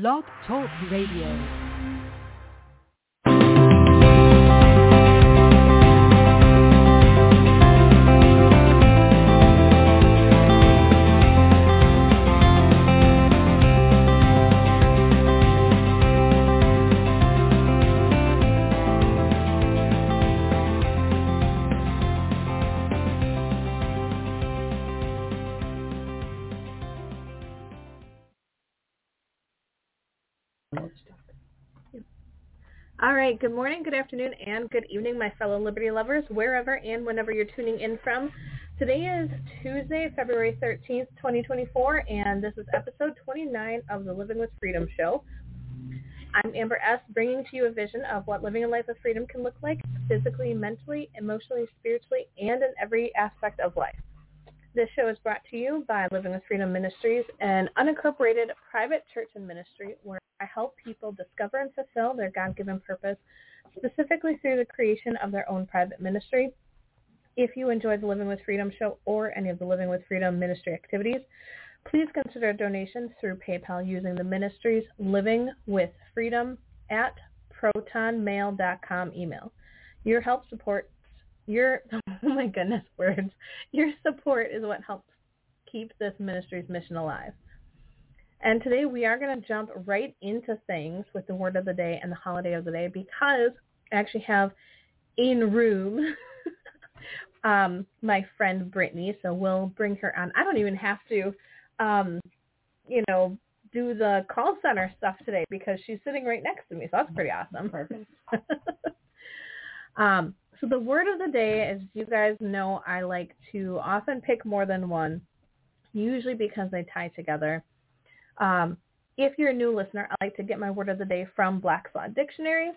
Blog Talk Radio. Right, good morning, good afternoon, and good evening, my fellow Liberty lovers, wherever and whenever you're tuning in from. Today is Tuesday, February 13th, 2024, and this is episode 29 of the Living with Freedom show. I'm Amber S., bringing to you a vision of what living a life of freedom can look like physically, mentally, emotionally, spiritually, and in every aspect of life. This show is brought to you by Living with Freedom Ministries, an unincorporated private church and ministry where I help people discover and fulfill their God-given purpose, specifically through the creation of their own private ministry. If you enjoy the Living with Freedom show or any of the Living with Freedom ministry activities, please consider a donation through PayPal using the ministry's Living with Freedom at protonmail.com email. Your help supports your oh my goodness words. Your support is what helps keep this ministry's mission alive. And today we are going to jump right into things with the word of the day and the holiday of the day because I actually have in room um, my friend Brittany, so we'll bring her on. I don't even have to, um, you know, do the call center stuff today because she's sitting right next to me, so that's pretty awesome. Perfect. um, so the word of the day, as you guys know, I like to often pick more than one, usually because they tie together. Um, if you're a new listener, I like to get my word of the day from Black's Law Dictionary.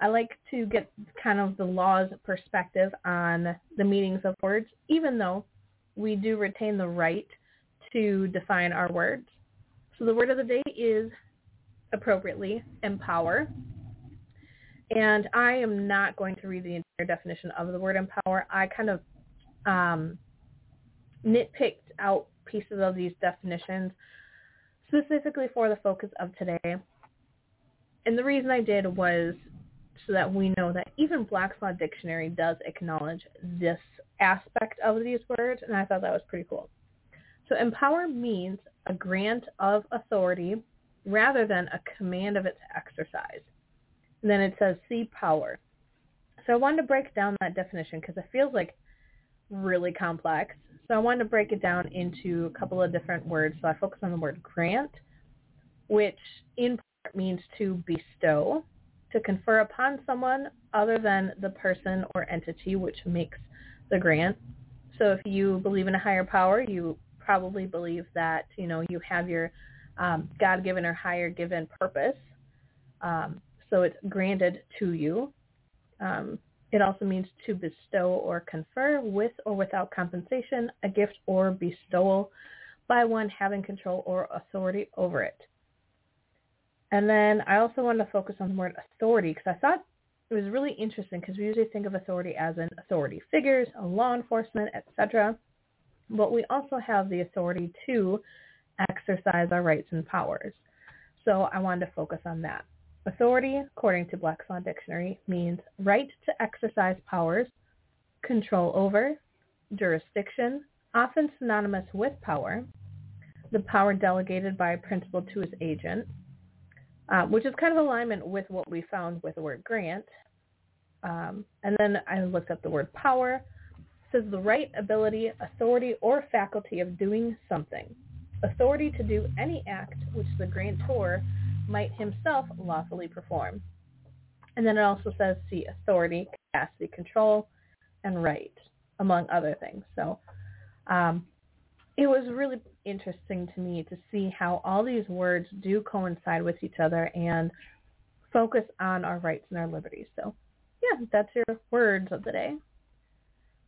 I like to get kind of the law's perspective on the meanings of words, even though we do retain the right to define our words. So the word of the day is appropriately empower. And I am not going to read the entire definition of the word empower. I kind of um, nitpicked out pieces of these definitions specifically for the focus of today. And the reason I did was so that we know that even Black's Law Dictionary does acknowledge this aspect of these words, and I thought that was pretty cool. So empower means a grant of authority rather than a command of its exercise. And then it says see power. So I wanted to break down that definition because it feels like really complex. So I wanted to break it down into a couple of different words. So I focus on the word grant, which in part means to bestow, to confer upon someone other than the person or entity which makes the grant. So if you believe in a higher power, you probably believe that, you know, you have your um, God-given or higher given purpose. Um, so it's granted to you. Um, it also means to bestow or confer with or without compensation a gift or bestowal by one having control or authority over it. And then I also wanted to focus on the word authority because I thought it was really interesting because we usually think of authority as an authority figures, law enforcement, etc. But we also have the authority to exercise our rights and powers. So I wanted to focus on that. Authority, according to Black's Dictionary, means right to exercise powers, control over, jurisdiction, often synonymous with power, the power delegated by a principal to his agent, uh, which is kind of alignment with what we found with the word grant. Um, and then I looked up the word power. It says the right, ability, authority, or faculty of doing something. Authority to do any act which the grantor might himself lawfully perform. And then it also says see authority, capacity, control, and right, among other things. So um, it was really interesting to me to see how all these words do coincide with each other and focus on our rights and our liberties. So yeah, that's your words of the day.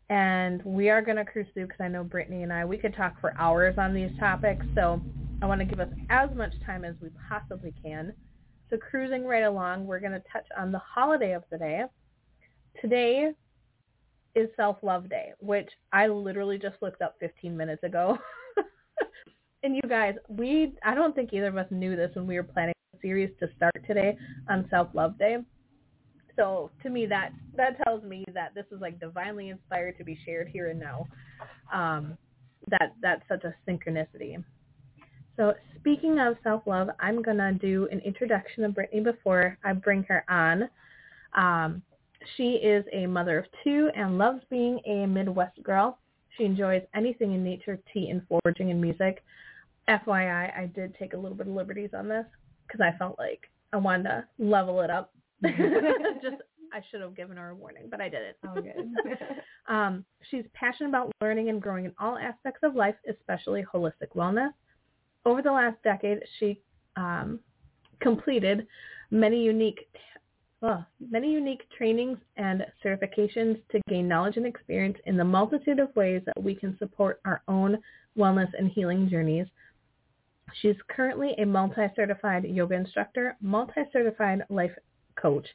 And we are going to cruise through because I know Brittany and I, we could talk for hours on these topics. So I want to give us as much time as we possibly can. So cruising right along, we're going to touch on the holiday of the day. Today is Self-Love Day, which I literally just looked up 15 minutes ago. And you guys, we I don't think either of us knew this when we were planning the series to start today on Self Love Day. So to me that that tells me that this is like divinely inspired to be shared here and now. Um, that that's such a synchronicity. So speaking of self love, I'm gonna do an introduction of Brittany before I bring her on. Um, she is a mother of two and loves being a Midwest girl. She enjoys anything in nature, tea, and foraging and music. FYI, I did take a little bit of liberties on this because I felt like I wanted to level it up. Just I should have given her a warning, but I didn't. Oh, good. um, she's passionate about learning and growing in all aspects of life, especially holistic wellness. Over the last decade, she um, completed many unique well, many unique trainings and certifications to gain knowledge and experience in the multitude of ways that we can support our own wellness and healing journeys. She's currently a multi-certified yoga instructor, multi-certified life coach,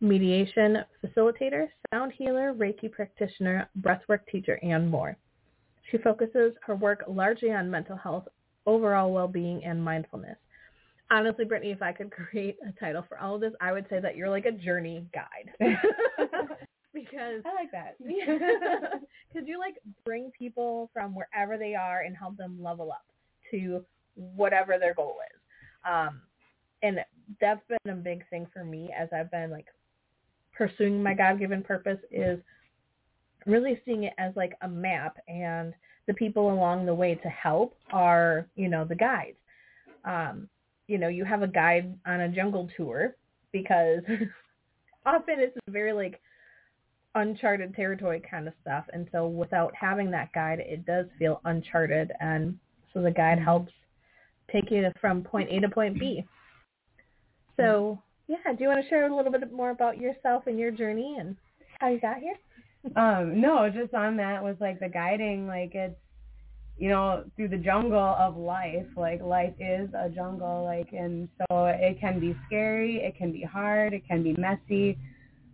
mediation facilitator, sound healer, Reiki practitioner, breathwork teacher, and more. She focuses her work largely on mental health, overall well-being, and mindfulness honestly, Brittany, if I could create a title for all of this, I would say that you're like a journey guide. because I like that. because you like bring people from wherever they are and help them level up to whatever their goal is. Um, and that's been a big thing for me as I've been like pursuing my God-given purpose is really seeing it as like a map and the people along the way to help are, you know, the guides. Um, you know, you have a guide on a jungle tour because often it's very like uncharted territory kind of stuff. And so without having that guide, it does feel uncharted. And so the guide helps take you from point A to point B. So yeah, do you want to share a little bit more about yourself and your journey and how you got here? Um, no, just on that was like the guiding, like it's you know, through the jungle of life. Like life is a jungle, like, and so it can be scary, it can be hard, it can be messy.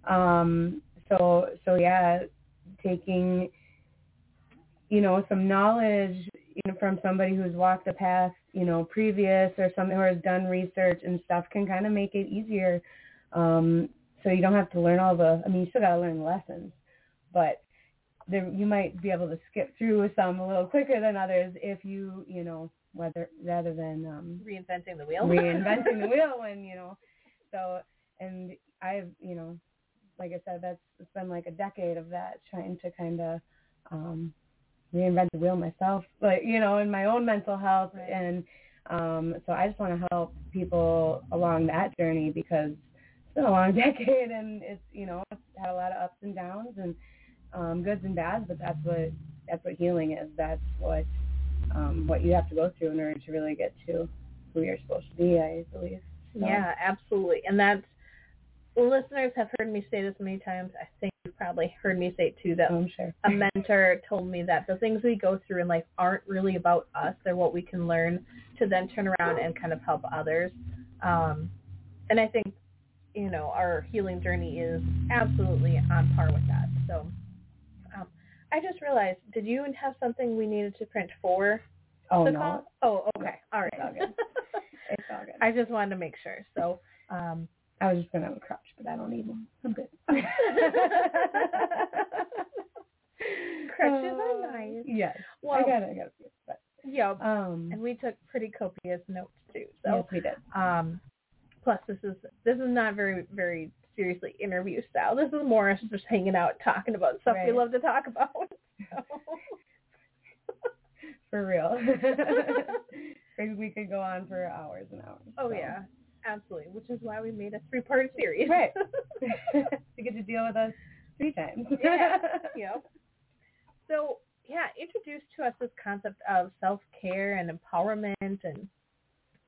Um, so, so yeah, taking, you know, some knowledge, you know, from somebody who's walked the path, you know, previous or somebody who has done research and stuff can kind of make it easier. Um, so you don't have to learn all the, I mean, you still got to learn the lessons, but there you might be able to skip through some a little quicker than others if you you know whether rather than um Reinventing the wheel. reinventing the wheel when you know so and I've you know like I said that's it's been like a decade of that trying to kind of um reinvent the wheel myself but you know in my own mental health Right. and um so I just want to help people along that journey because it's been a long decade and it's you know it's had a lot of ups and downs and um, goods and bads, but that's what that's what healing is. That's what um, what you have to go through in order to really get to who you're supposed to be. I believe. So, Yeah, absolutely. And that's listeners have heard me say this many times. I think you've probably heard me say it too that I'm sure. a mentor told me that the things we go through in life aren't really about us. They're what we can learn to then turn around and kind of help others. Um, and I think, you know, our healing journey is absolutely on par with that. So I just realized, did you have something we needed to print for Oh no, call? Oh, okay. All right. It's all good. it's all good. I just wanted to make sure. So, um, I was just gonna have a crutch, but I don't need one. I'm good. Crutches are Uh, nice. Yes. Well, I got it. I got it. But yeah, um, and we took pretty copious notes too. yes, we did. um, plus this is this is not very very seriously interview style. This is more us just hanging out talking about stuff we love to talk about. So. For real. Maybe we could go on for hours and hours. oh so. yeah, absolutely. Which is why we made a three part series. Right. to get to deal with us three times. Yeah. Yep. So yeah, introduce to us this concept of self care and empowerment and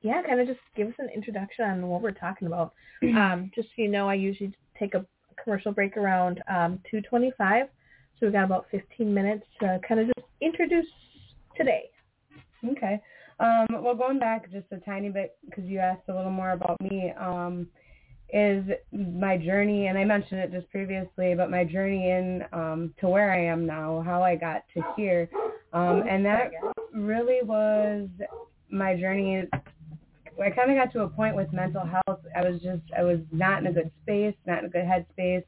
yeah, kind of just give us an introduction on what we're talking about. Um, just so you know, I usually take a commercial break around um, 225. So we've got about 15 minutes to kind of just introduce today. Okay. Um, well, going back just a tiny bit because you asked a little more about me, um, is my journey, and I mentioned it just previously, but my journey in um, to where I am now, how I got to here. Um, and that really was my journey. I kind of got to a point with mental health. I was just, I was not in a good space, not in a good headspace.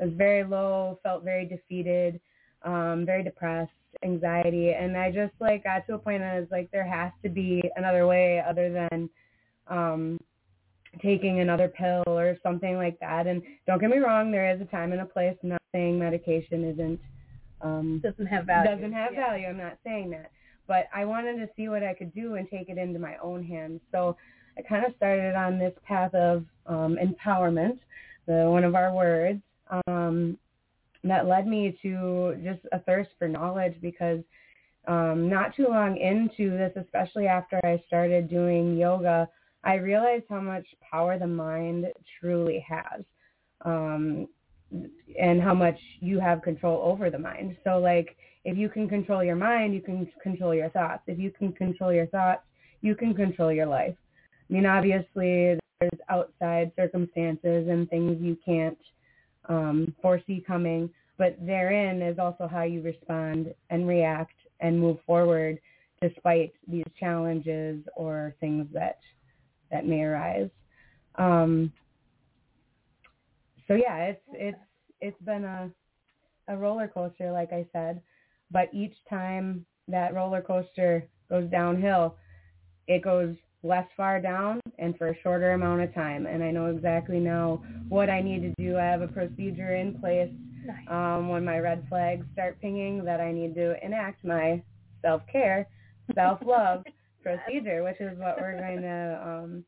I was very low, felt very defeated, um, very depressed, anxiety. And I just like got to a point and I was like, there has to be another way other than um, taking another pill or something like that. And don't get me wrong, there is a time and a place. I'm not saying medication isn't um, doesn't have value. Doesn't have yeah. value. I'm not saying that, but I wanted to see what I could do and take it into my own hands. So I kind of started on this path of um, empowerment, the one of our words, um, that led me to just a thirst for knowledge because um, not too long into this, especially after I started doing yoga, I realized how much power the mind truly has. Um, and how much you have control over the mind. So like if you can control your mind, you can control your thoughts. If you can control your thoughts, you can control your life. I mean, obviously there's outside circumstances and things you can't um, foresee coming, but therein is also how you respond and react and move forward despite these challenges or things that that may arise. Um, so yeah, it's it's it's been a a roller coaster, like I said. But each time that roller coaster goes downhill, it goes less far down and for a shorter amount of time. And I know exactly now what I need to do. I have a procedure in place Nice. um, when my red flags start pinging that I need to enact my self-care, self-love procedure, which is what we're going to um,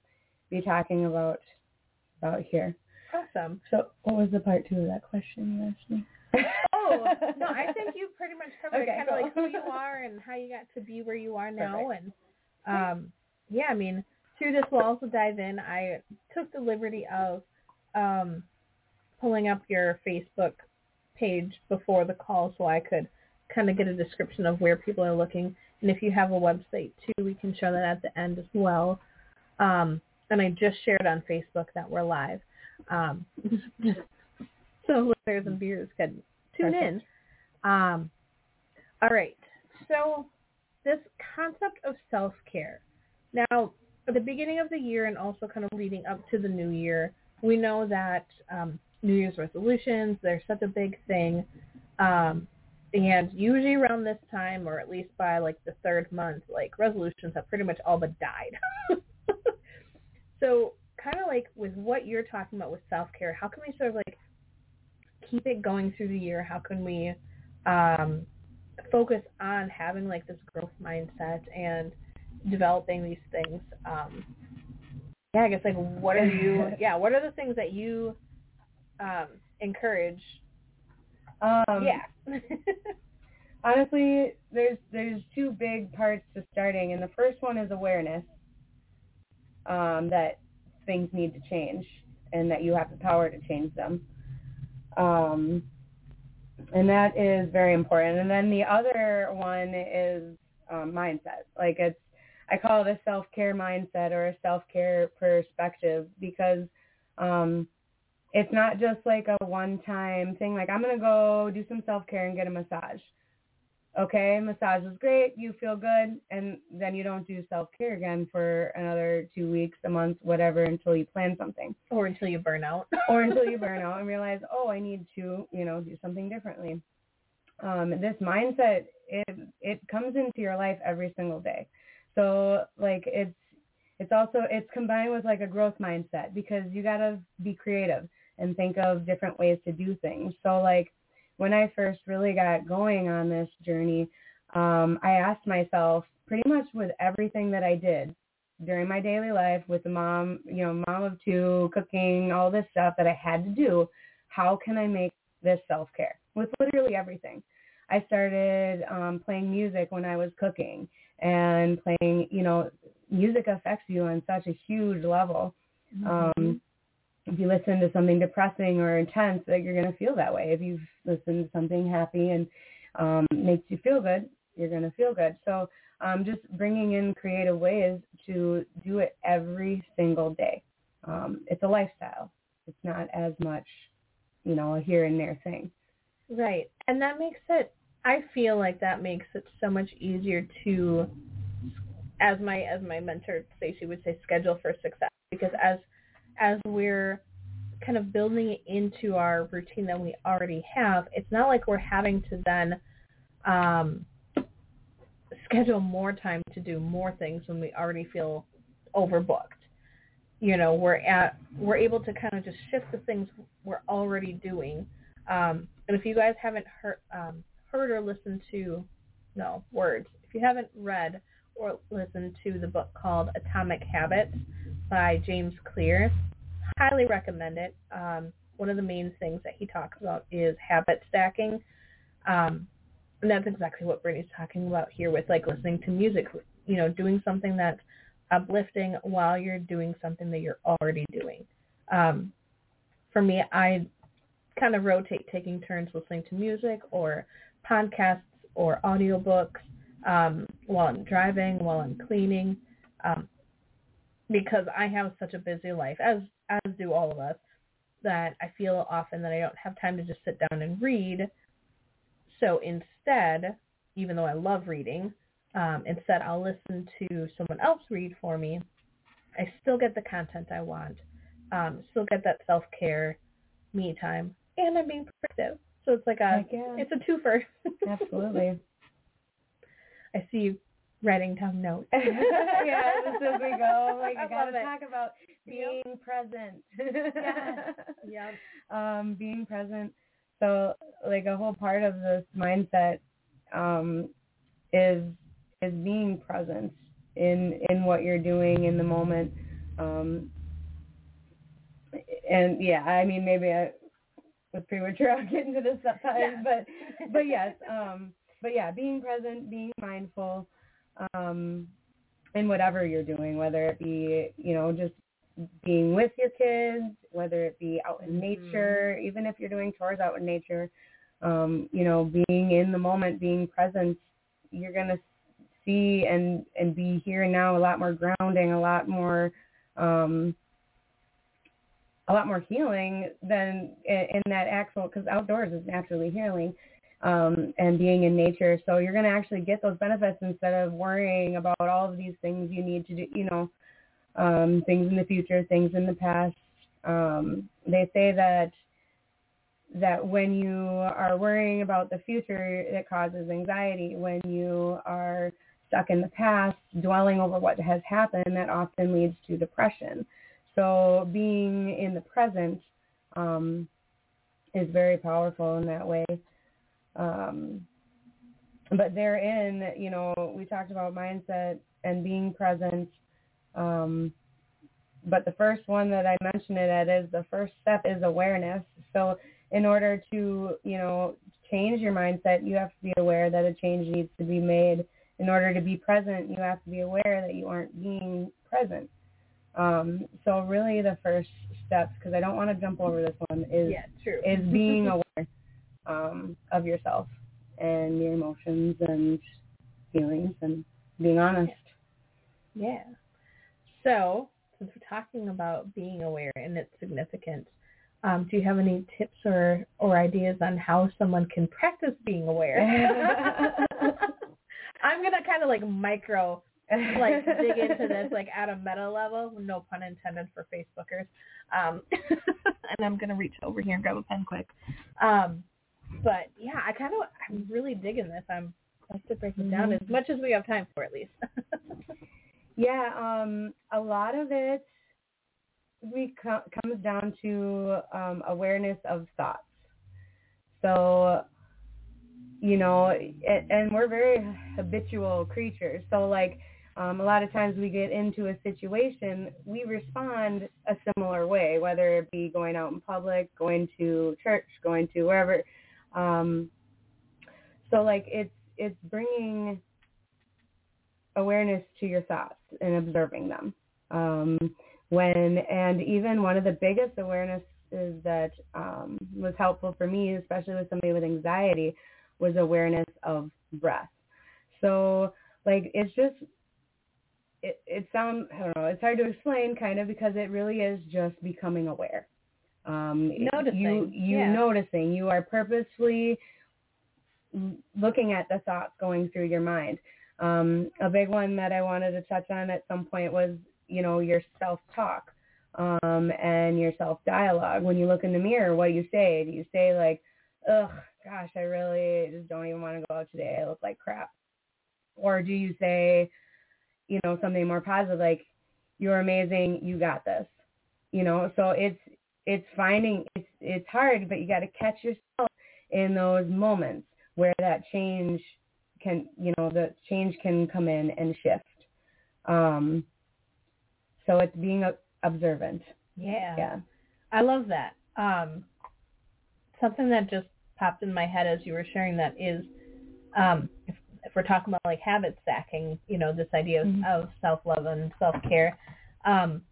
be talking about about here. Awesome. So what was the part two of that question you asked me? Oh no, I think you pretty much covered Okay, kind of like who you are and how you got to be where you are now, and um, yeah, I mean through this we'll also dive in. I took the liberty of um, pulling up your Facebook page before the call so I could kind of get a description of where people are looking, and if you have a website too, we can show that at the end as well. Um, and I just shared on Facebook that we're live. Um, so listeners and viewers could tune in. Um, all right. So this concept of self-care. Now, at the beginning of the year and also kind of leading up to the new year, we know that um, New Year's resolutions, they're such a big thing. Um, and usually around this time, or at least by like the third month, like resolutions have pretty much all but died. so kind of like with what you're talking about with self-care, how can we sort of like keep it going through the year? How can we um, focus on having like this growth mindset and developing these things? Um, yeah, I guess like what are you? Yeah, what are the things that you um, encourage? Um, yeah. honestly, there's there's two big parts to starting, and the first one is awareness um, that things need to change and that you have the power to change them. Um, and that is very important. And then the other one is um, mindset. Like it's, I call it a self-care mindset or a self-care perspective because um, it's not just like a one-time thing. Like I'm going to go do some self-care and get a massage. Okay, massage is great. You feel good. And then you don't do self-care again for another two weeks, a month, whatever, until you plan something or until you burn out. or until you burn out and realize, oh, I need to, you know, do something differently. Um, this mindset, it it comes into your life every single day. So like it's it's also it's combined with like a growth mindset because you gotta be creative and think of different ways to do things. So like when I first really got going on this journey, um, I asked myself pretty much with everything that I did during my daily life with the mom, you know, mom of two, cooking, all this stuff that I had to do, how can I make this self-care with literally everything? I started um, playing music when I was cooking and playing, you know, music affects you on such a huge level. Um, if you listen to something depressing or intense, that you're going to feel that way. If you listen to something happy and um, makes you feel good, you're going to feel good. So um, just bringing in creative ways to do it every single day. Um, it's a lifestyle. It's not as much, you know, a here and there thing. Right. And that makes it I feel like that makes it so much easier to, as my as my mentor Stacey would say, schedule for success. Because as as we're kind of building it into our routine that we already have, it's not like we're having to then um, schedule more time to do more things when we already feel overbooked. You know, we're at we're able to kind of just shift the things we're already doing. Um, and if you guys haven't heard um, heard or listened to no words, if you haven't read or listened to the book called Atomic Habits by James Clear, highly recommend it. Um, one of the main things that he talks about is habit stacking. Um, and that's exactly what Brittany's talking about here with like listening to music, you know, doing something that's uplifting while you're doing something that you're already doing. Um, for me, I kind of rotate taking turns listening to music or podcasts or audiobooks um, while I'm driving, while I'm cleaning, um, because I have such a busy life, as as do all of us, that I feel often that I don't have time to just sit down and read. So instead, even though I love reading, um, instead I'll listen to someone else read for me. I still get the content I want, um, still get that self-care, me time, and I'm being productive. So it's like a, it's a twofer. Absolutely. I see you writing down notes. yeah, just as we go, like I, I gotta it. talk about being present. yeah. Yep. um, being present. So like a whole part of this mindset um, is is being present in in what you're doing in the moment. Um, and yeah, I mean maybe I was premature on getting to this sometimes, Yeah. but but yes, um, but yeah, being present, being mindful, um, in whatever you're doing, whether it be you know just being with your kids, whether it be out in Mhm. nature, even if you're doing chores out in nature, um, you know, being in the moment, being present, you're gonna see and and be here and now a lot more grounding, a lot more um a lot more healing than in, in that actual because outdoors is naturally healing um, and being in nature. So you're going to actually get those benefits instead of worrying about all of these things you need to do, you know, um, things in the future, things in the past. Um, they say that that when you are worrying about the future, it causes anxiety. When you are stuck in the past, dwelling over what has happened, that often leads to depression. So being in the present um, is very powerful in that way. Um, but therein, you know, we talked about mindset and being present. Um, but the first one that I mentioned it at is the first step is awareness. So in order to, you know, change your mindset, you have to be aware that a change needs to be made. In order to be present, you have to be aware that you aren't being present. Um, so really the first steps, because I don't want to jump over this one, is yeah, is being aware um, of yourself and your emotions and feelings and being honest. Yeah. So, since we're talking about being aware and its significance, um, do you have any tips or, or ideas on how someone can practice being aware? I'm gonna kind of like micro like dig into this like at a meta level, no pun intended for Facebookers. Um, and I'm gonna reach over here and grab a pen quick. Um, but yeah, I kind of I'm really digging this. I'm I have to break it down Mhm. as much as we have time for, at least. Yeah, um, a lot of it we co- comes down to um, awareness of thoughts. So, you know, and, and we're very habitual creatures. So, like, um, a lot of times we get into a situation, we respond a similar way, whether it be going out in public, going to church, going to wherever. Um, so, like, it's it's bringing awareness to your thoughts and observing them. Um, when and even one of the biggest awarenesses that um, was helpful for me, especially with somebody with anxiety, was awareness of breath. So like it's just it it sounds I don't know it's hard to explain kind of because it really is just becoming aware. Um, Noticing, you you yeah. noticing you are purposefully looking at the thoughts going through your mind. Um, a big one that I wanted to touch on at some point was, you know, your self-talk um, and your self-dialogue. When you look in the mirror, what do you say? Do you say like, ugh, gosh, I really just don't even want to go out today. I look like crap. Or do you say, you know, something more positive like, you're amazing, you got this. You know, so it's it's finding it's it's hard, but you got to catch yourself in those moments where that change can, you know, the change can come in and shift. Um, so it's being observant. Yeah. Yeah. I love that. Um, something that just popped in my head as you were sharing that is, um, if, if we're talking about like habit stacking, you know, this idea of, Mhm. of self-love and self-care, um,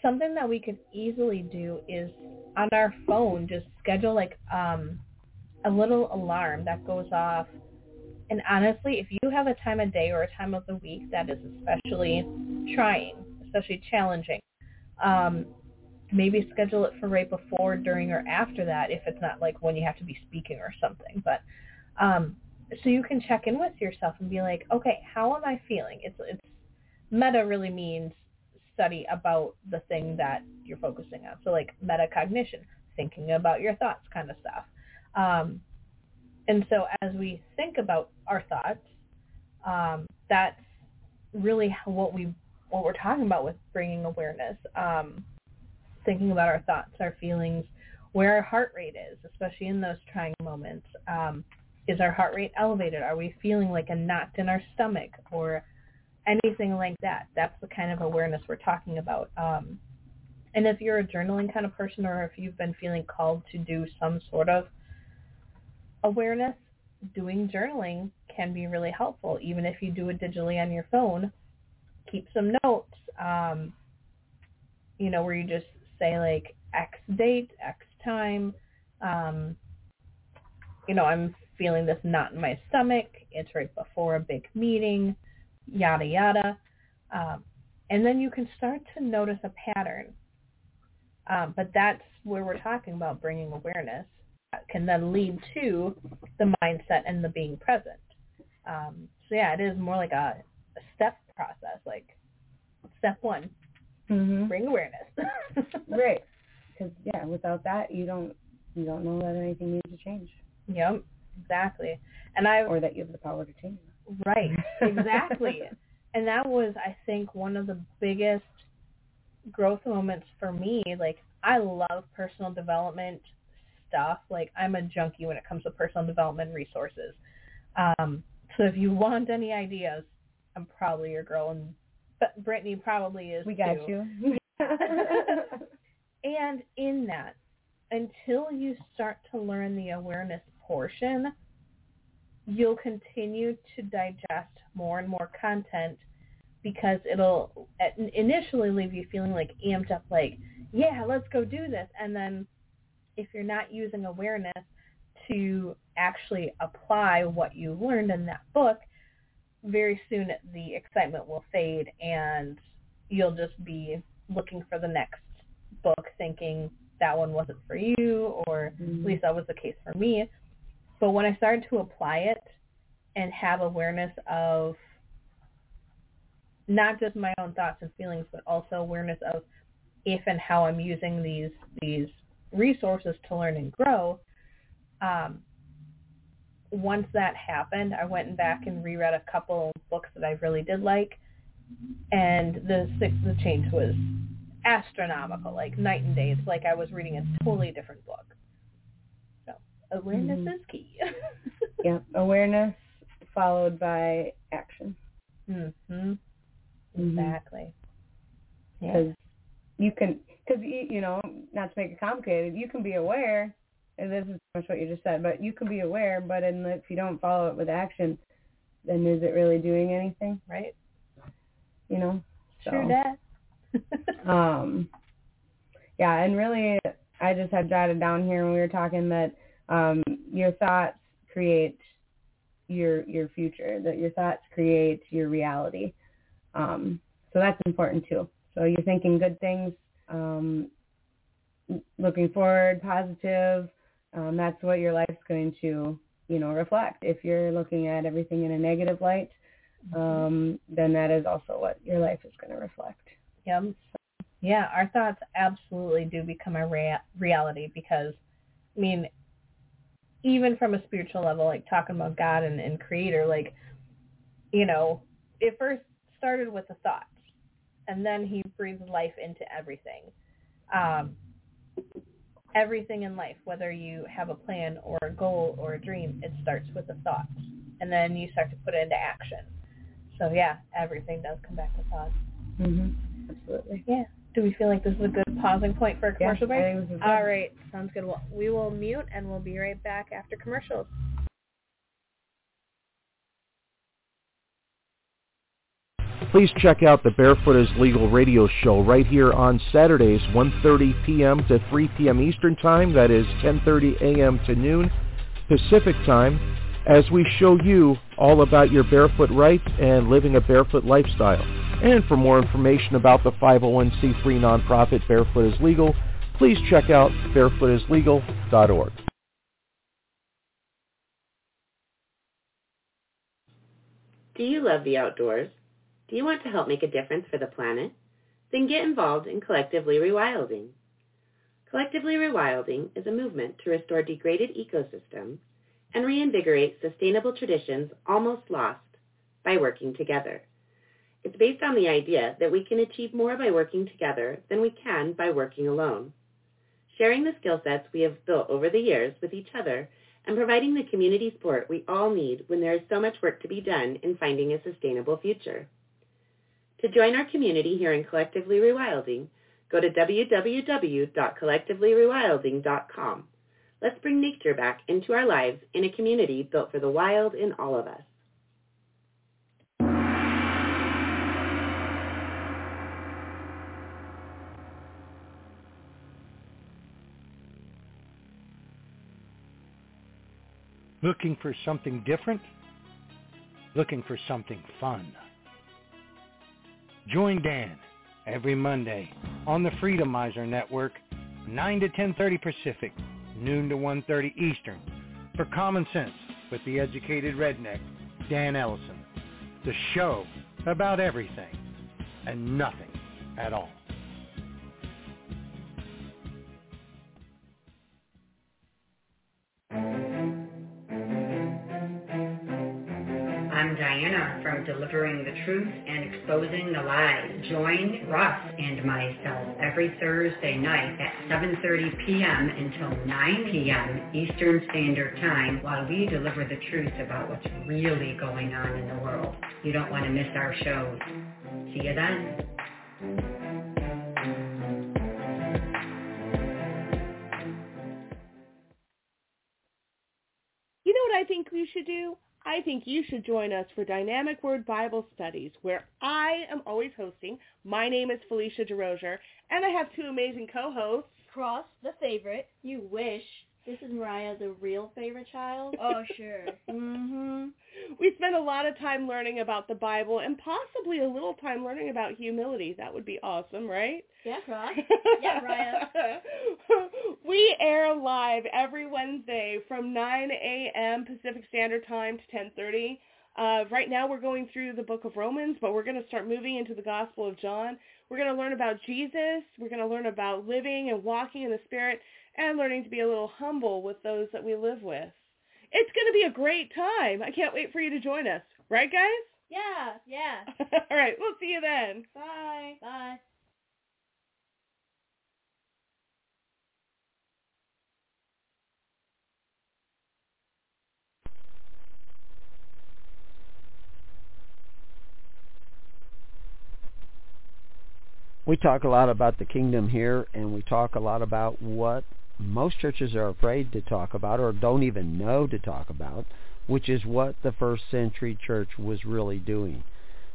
something that we could easily do is on our phone, just schedule like um, a little alarm that goes off. And honestly, if you have a time of day or a time of the week that is especially trying, especially challenging, um, maybe schedule it for right before, during, or after that if it's not like when you have to be speaking or something. But um, so you can check in with yourself and be like, okay, how am I feeling? It's it's meta really means study about the thing that you're focusing on. So like metacognition, thinking about your thoughts kind of stuff. Um, and so as we think about our thoughts, um, that's really what we what we're talking about with bringing awareness. Um, thinking about our thoughts, our feelings, where our heart rate is, especially in those trying moments. Um, is our heart rate elevated? Are we feeling like a knot in our stomach or anything like that? That's the kind of awareness we're talking about. Um, and if you're a journaling kind of person or if you've been feeling called to do some sort of awareness, doing journaling can be really helpful. Even if you do it digitally on your phone, keep some notes, um, you know, where you just say like X date, X time, um, you know, I'm feeling this knot in my stomach. It's right before a big meeting, yada, yada. Um, and then you can start to notice a pattern. Um, but that's where we're talking about bringing awareness that can then lead to the mindset and the being present. Um, so yeah, it is more like a, a step process. Like step one, Mm-hmm. bring awareness. Right. Because yeah, without that, you don't you don't know that anything needs to change, Yep, exactly. And I or that you have the power to change right, exactly. and that was I think one of the biggest growth moments for me. Like I love personal development stuff. Like I'm a junkie when it comes to personal development resources. Um, so if you want any ideas, I'm probably your girl, and but Brittany probably is We got too. you. And in that, until you start to learn the awareness portion, you'll continue to digest more and more content because it'll initially leave you feeling like amped up, like, yeah, let's go do this. And then if you're not using awareness to actually apply what you learned in that book, very soon the excitement will fade and you'll just be looking for the next book thinking that one wasn't for you or at mm-hmm. least that was the case for me. But when I started to apply it and have awareness of not just my own thoughts and feelings, but also awareness of if and how I'm using these these resources to learn and grow, um, once that happened, I went back and reread a couple books that I really did like, and the the change was astronomical, like night and day. It's like I was reading a totally different book. Awareness Mhm. is key. yeah, awareness followed by action. hmm Exactly. Yeah. Because you can, because you, you know, not to make it complicated, you can be aware, and this is much what you just said, but you can be aware, but in the, if you don't follow it with action, then is it really doing anything? Right. You know? So, that. Um, yeah, and really, I just had jotted down here when we were talking that um, your thoughts create your your future. That your thoughts create your reality. Um, so that's important too. So you're thinking good things, um, looking forward, positive. Um, that's what your life's going to you know, reflect. If you're looking at everything in a negative light, Mm-hmm. um, then that is also what your life is going to reflect. Yep. Yeah, our thoughts absolutely do become a rea- reality because, I mean, even from a spiritual level, like talking about God and, and Creator, like, you know, it first started with the thought and then He breathed life into everything. Um, everything in life, whether you have a plan or a goal or a dream, it starts with the thought and then you start to put it into action. So yeah, everything does come back to thought. Mm-hmm. Absolutely. Yeah. Do we feel like this is a good pausing point for a commercial yeah, break? think this is good. All right. Sounds good. Well, we will mute and we'll be right back after commercials. Please check out the Barefoot is Legal radio show right here on Saturdays, 1.30 p.m. to 3 p.m. Eastern Time. That is 10.30 a.m. to noon Pacific Time as we show you all about your barefoot rights and living a barefoot lifestyle. And for more information about the 501c3 nonprofit Barefoot is Legal, please check out barefootislegal.org. Do you love the outdoors? Do you want to help make a difference for the planet? Then get involved in Collectively Rewilding. Collectively Rewilding is a movement to restore degraded ecosystems and reinvigorate sustainable traditions almost lost by working together. It's based on the idea that we can achieve more by working together than we can by working alone. Sharing the skill sets we have built over the years with each other and providing the community support we all need when there is so much work to be done in finding a sustainable future. To join our community here in Collectively Rewilding, go to www.collectivelyrewilding.com. Let's bring nature back into our lives in a community built for the wild in all of us. Looking for something different? Looking for something fun? Join Dan every Monday on the Freedomizer Network, 9 to 10.30 Pacific, noon to 1.30 Eastern, for Common Sense with the educated redneck, Dan Ellison. The show about everything and nothing at all. From Delivering the Truth and Exposing the Lies. Join Russ and myself every Thursday night at 7.30 p.m. until 9 p.m. Eastern Standard Time while we deliver the truth about what's really going on in the world. You don't want to miss our shows. See you then. You know what I think we should do? I think you should join us for Dynamic Word Bible Studies, where I am always hosting. My name is Felicia DeRozier, and I have two amazing co-hosts. Cross, the favorite. You wish. This is Mariah, the real favorite child. Oh, sure. hmm We spend a lot of time learning about the Bible and possibly a little time learning about humility. That would be awesome, right? Yeah, Cross. Yeah, Mariah. we air live every Wednesday from 9 a.m. Pacific Standard Time to 10:30. Uh, right now we're going through the book of Romans, but we're going to start moving into the Gospel of John. We're going to learn about Jesus. We're going to learn about living and walking in the Spirit and learning to be a little humble with those that we live with. It's going to be a great time. I can't wait for you to join us. Right, guys? Yeah, yeah. All right, we'll see you then. Bye. Bye. we talk a lot about the kingdom here and we talk a lot about what most churches are afraid to talk about or don't even know to talk about, which is what the first century church was really doing.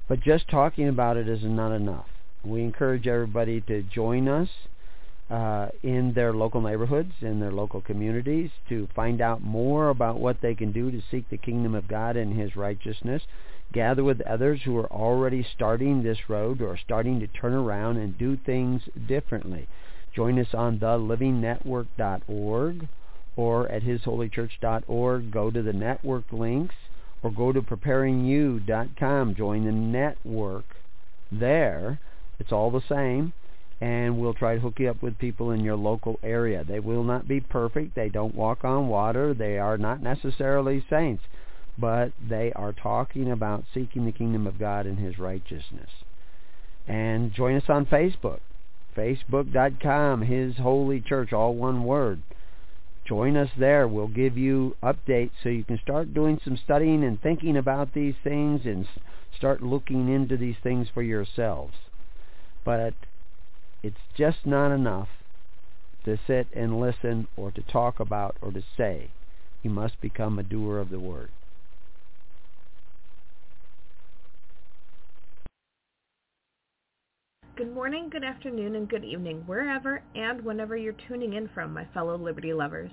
But just talking about it is not enough. We encourage everybody to join us uh, in their local neighborhoods, in their local communities, to find out more about what they can do to seek the kingdom of God and His righteousness. Gather with others who are already starting this road or starting to turn around and do things differently. Join us on thelivingnetwork.org or at hisholychurch.org. Go to the network links or go to preparingyou.com. Join the network there. It's all the same and we'll try to hook you up with people in your local area. They will not be perfect. They don't walk on water. They are not necessarily saints, but they are talking about seeking the kingdom of God and his righteousness. And join us on Facebook, facebook.com, His Holy Church, all one word. Join us there. We'll give you updates so you can start doing some studying and thinking about these things and start looking into these things for yourselves. But it's just not enough to sit and listen or to talk about or to say. You must become a doer of the word. Good morning, good afternoon, and good evening, wherever and whenever you're tuning in from, my fellow Liberty lovers.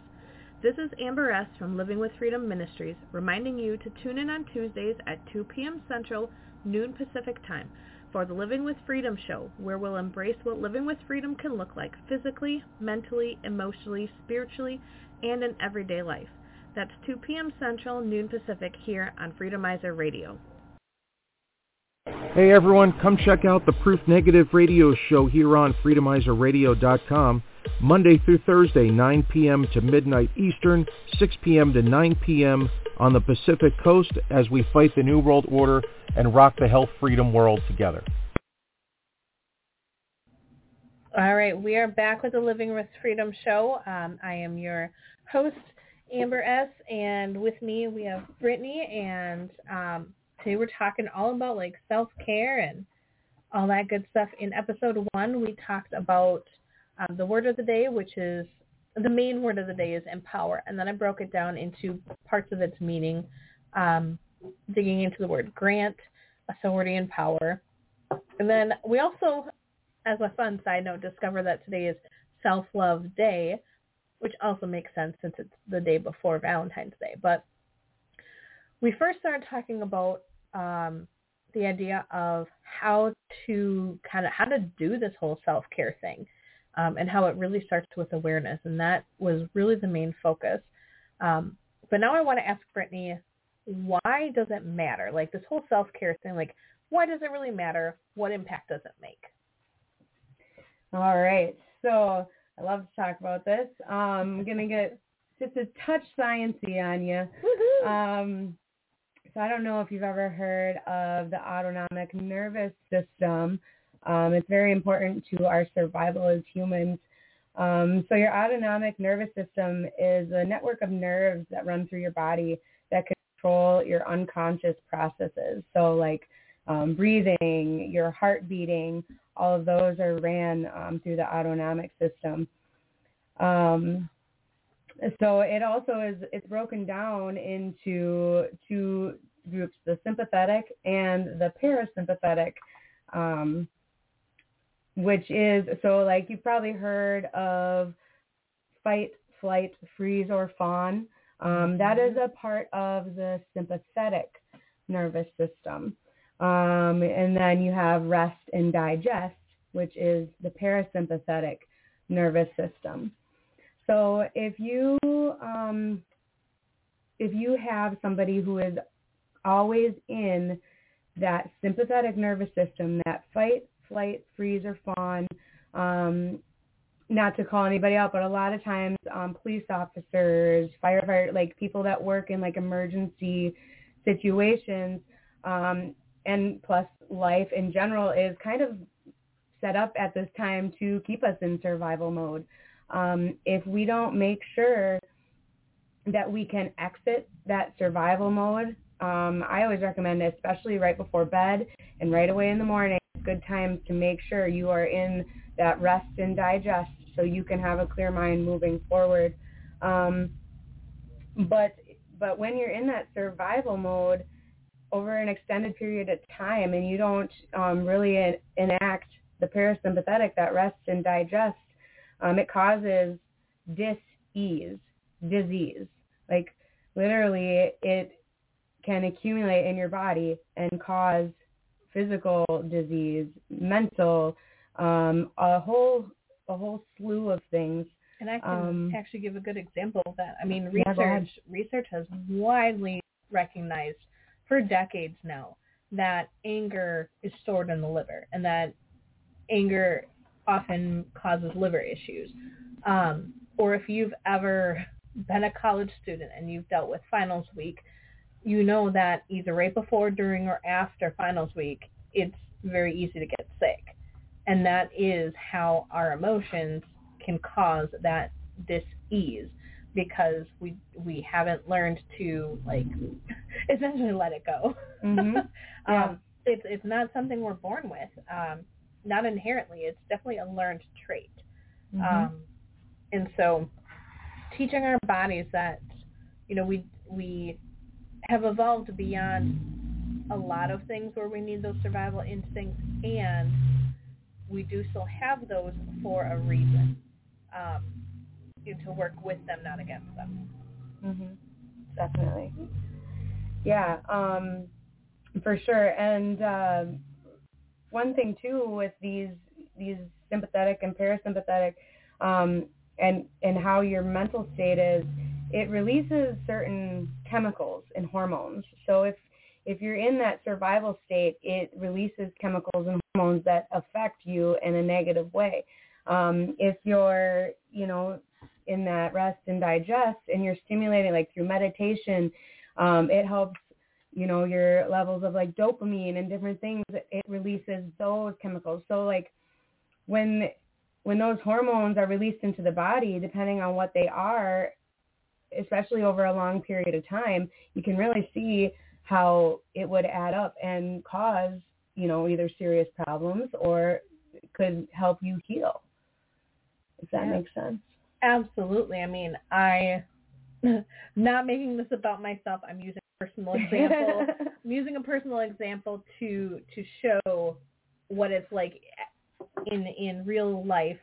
This is Amber S. from Living with Freedom Ministries, reminding you to tune in on Tuesdays at 2 p.m. Central, noon Pacific Time for the Living with Freedom show, where we'll embrace what living with freedom can look like physically, mentally, emotionally, spiritually, and in everyday life. That's 2 p.m. Central, noon Pacific here on Freedomizer Radio. Hey everyone, come check out the Proof Negative radio show here on freedomizerradio.com Monday through Thursday, 9 p.m. to midnight Eastern, 6 p.m. to 9 p.m. on the Pacific Coast as we fight the New World Order and rock the health freedom world together. All right, we are back with the Living with Freedom show. Um, I am your host, Amber S., and with me we have Brittany, and um, today we're talking all about like self-care and all that good stuff. In episode one, we talked about um, the word of the day, which is the main word of the day is empower, and then I broke it down into parts of its meaning, um, digging into the word grant, authority, and power. And then we also, as a fun side note, discover that today is Self-Love Day, which also makes sense since it's the day before Valentine's Day. But we first started talking about um, the idea of how to kind of how to do this whole self-care thing um, and how it really starts with awareness. And that was really the main focus. Um, but now I want to ask Brittany, why does it matter? Like this whole self-care thing, like why does it really matter? What impact does it make? All right. So I love to talk about this. Um, I'm going to get just a touch sciencey on you. Um, so I don't know if you've ever heard of the autonomic nervous system. Um, it's very important to our survival as humans. Um, so your autonomic nervous system is a network of nerves that run through your body that control your unconscious processes. So like um, breathing, your heart beating, all of those are ran um, through the autonomic system. Um, so it also is it's broken down into two groups, the sympathetic and the parasympathetic. Um, which is so like you've probably heard of fight, flight, freeze, or fawn. Um, that is a part of the sympathetic nervous system. Um, and then you have rest and digest, which is the parasympathetic nervous system. So if you um, if you have somebody who is always in that sympathetic nervous system, that fight, flight, freeze, or fawn. Um, not to call anybody out, but a lot of times um, police officers, firefighter, like people that work in like emergency situations, um, and plus life in general is kind of set up at this time to keep us in survival mode. Um, if we don't make sure that we can exit that survival mode, um, I always recommend, especially right before bed and right away in the morning, good times to make sure you are in that rest and digest so you can have a clear mind moving forward. Um, but but when you're in that survival mode over an extended period of time and you don't um, really enact the parasympathetic, that rest and digest, um, it causes dis-ease, disease. Like literally it can accumulate in your body and cause physical disease, mental, um, a whole a whole slew of things And I can Um, actually give a good example of that. I mean, Yeah, research research has widely recognized for decades now that anger is stored in the liver and that anger often causes liver issues. Um, or if you've ever been a college student and you've dealt with finals week, you know that either right before, during, or after finals week, it's very easy to get sick. And that is how our emotions can cause that dis-ease because we we haven't learned to like essentially let it go. Mhm. Yeah. um, it's it's not something we're born with. Um, not inherently. It's definitely a learned trait. Mhm. Um, and so teaching our bodies that, you know, we we have evolved beyond a lot of things where we need those survival instincts and we do still have those for a reason. Um, to work with them, not against them. Mhm. Definitely. Yeah, um, for sure. And um, one thing too with these these sympathetic and parasympathetic, um, and and how your mental state is, it releases certain chemicals and hormones. So if if you're in that survival state, it releases chemicals and hormones that affect you in a negative way. Um, if you're, you know, in that rest and digest and you're stimulating like through meditation, um, it helps, you know, your levels of like dopamine and different things. It releases those chemicals. So like when when those hormones are released into the body, depending on what they are, especially over a long period of time, you can really see how it would add up and cause, you know, either serious problems or could help you heal. If that Yeah. makes sense. Absolutely. I mean, I not making this about myself. I'm using personal example. I'm using a personal example to to show what it's like in in real life.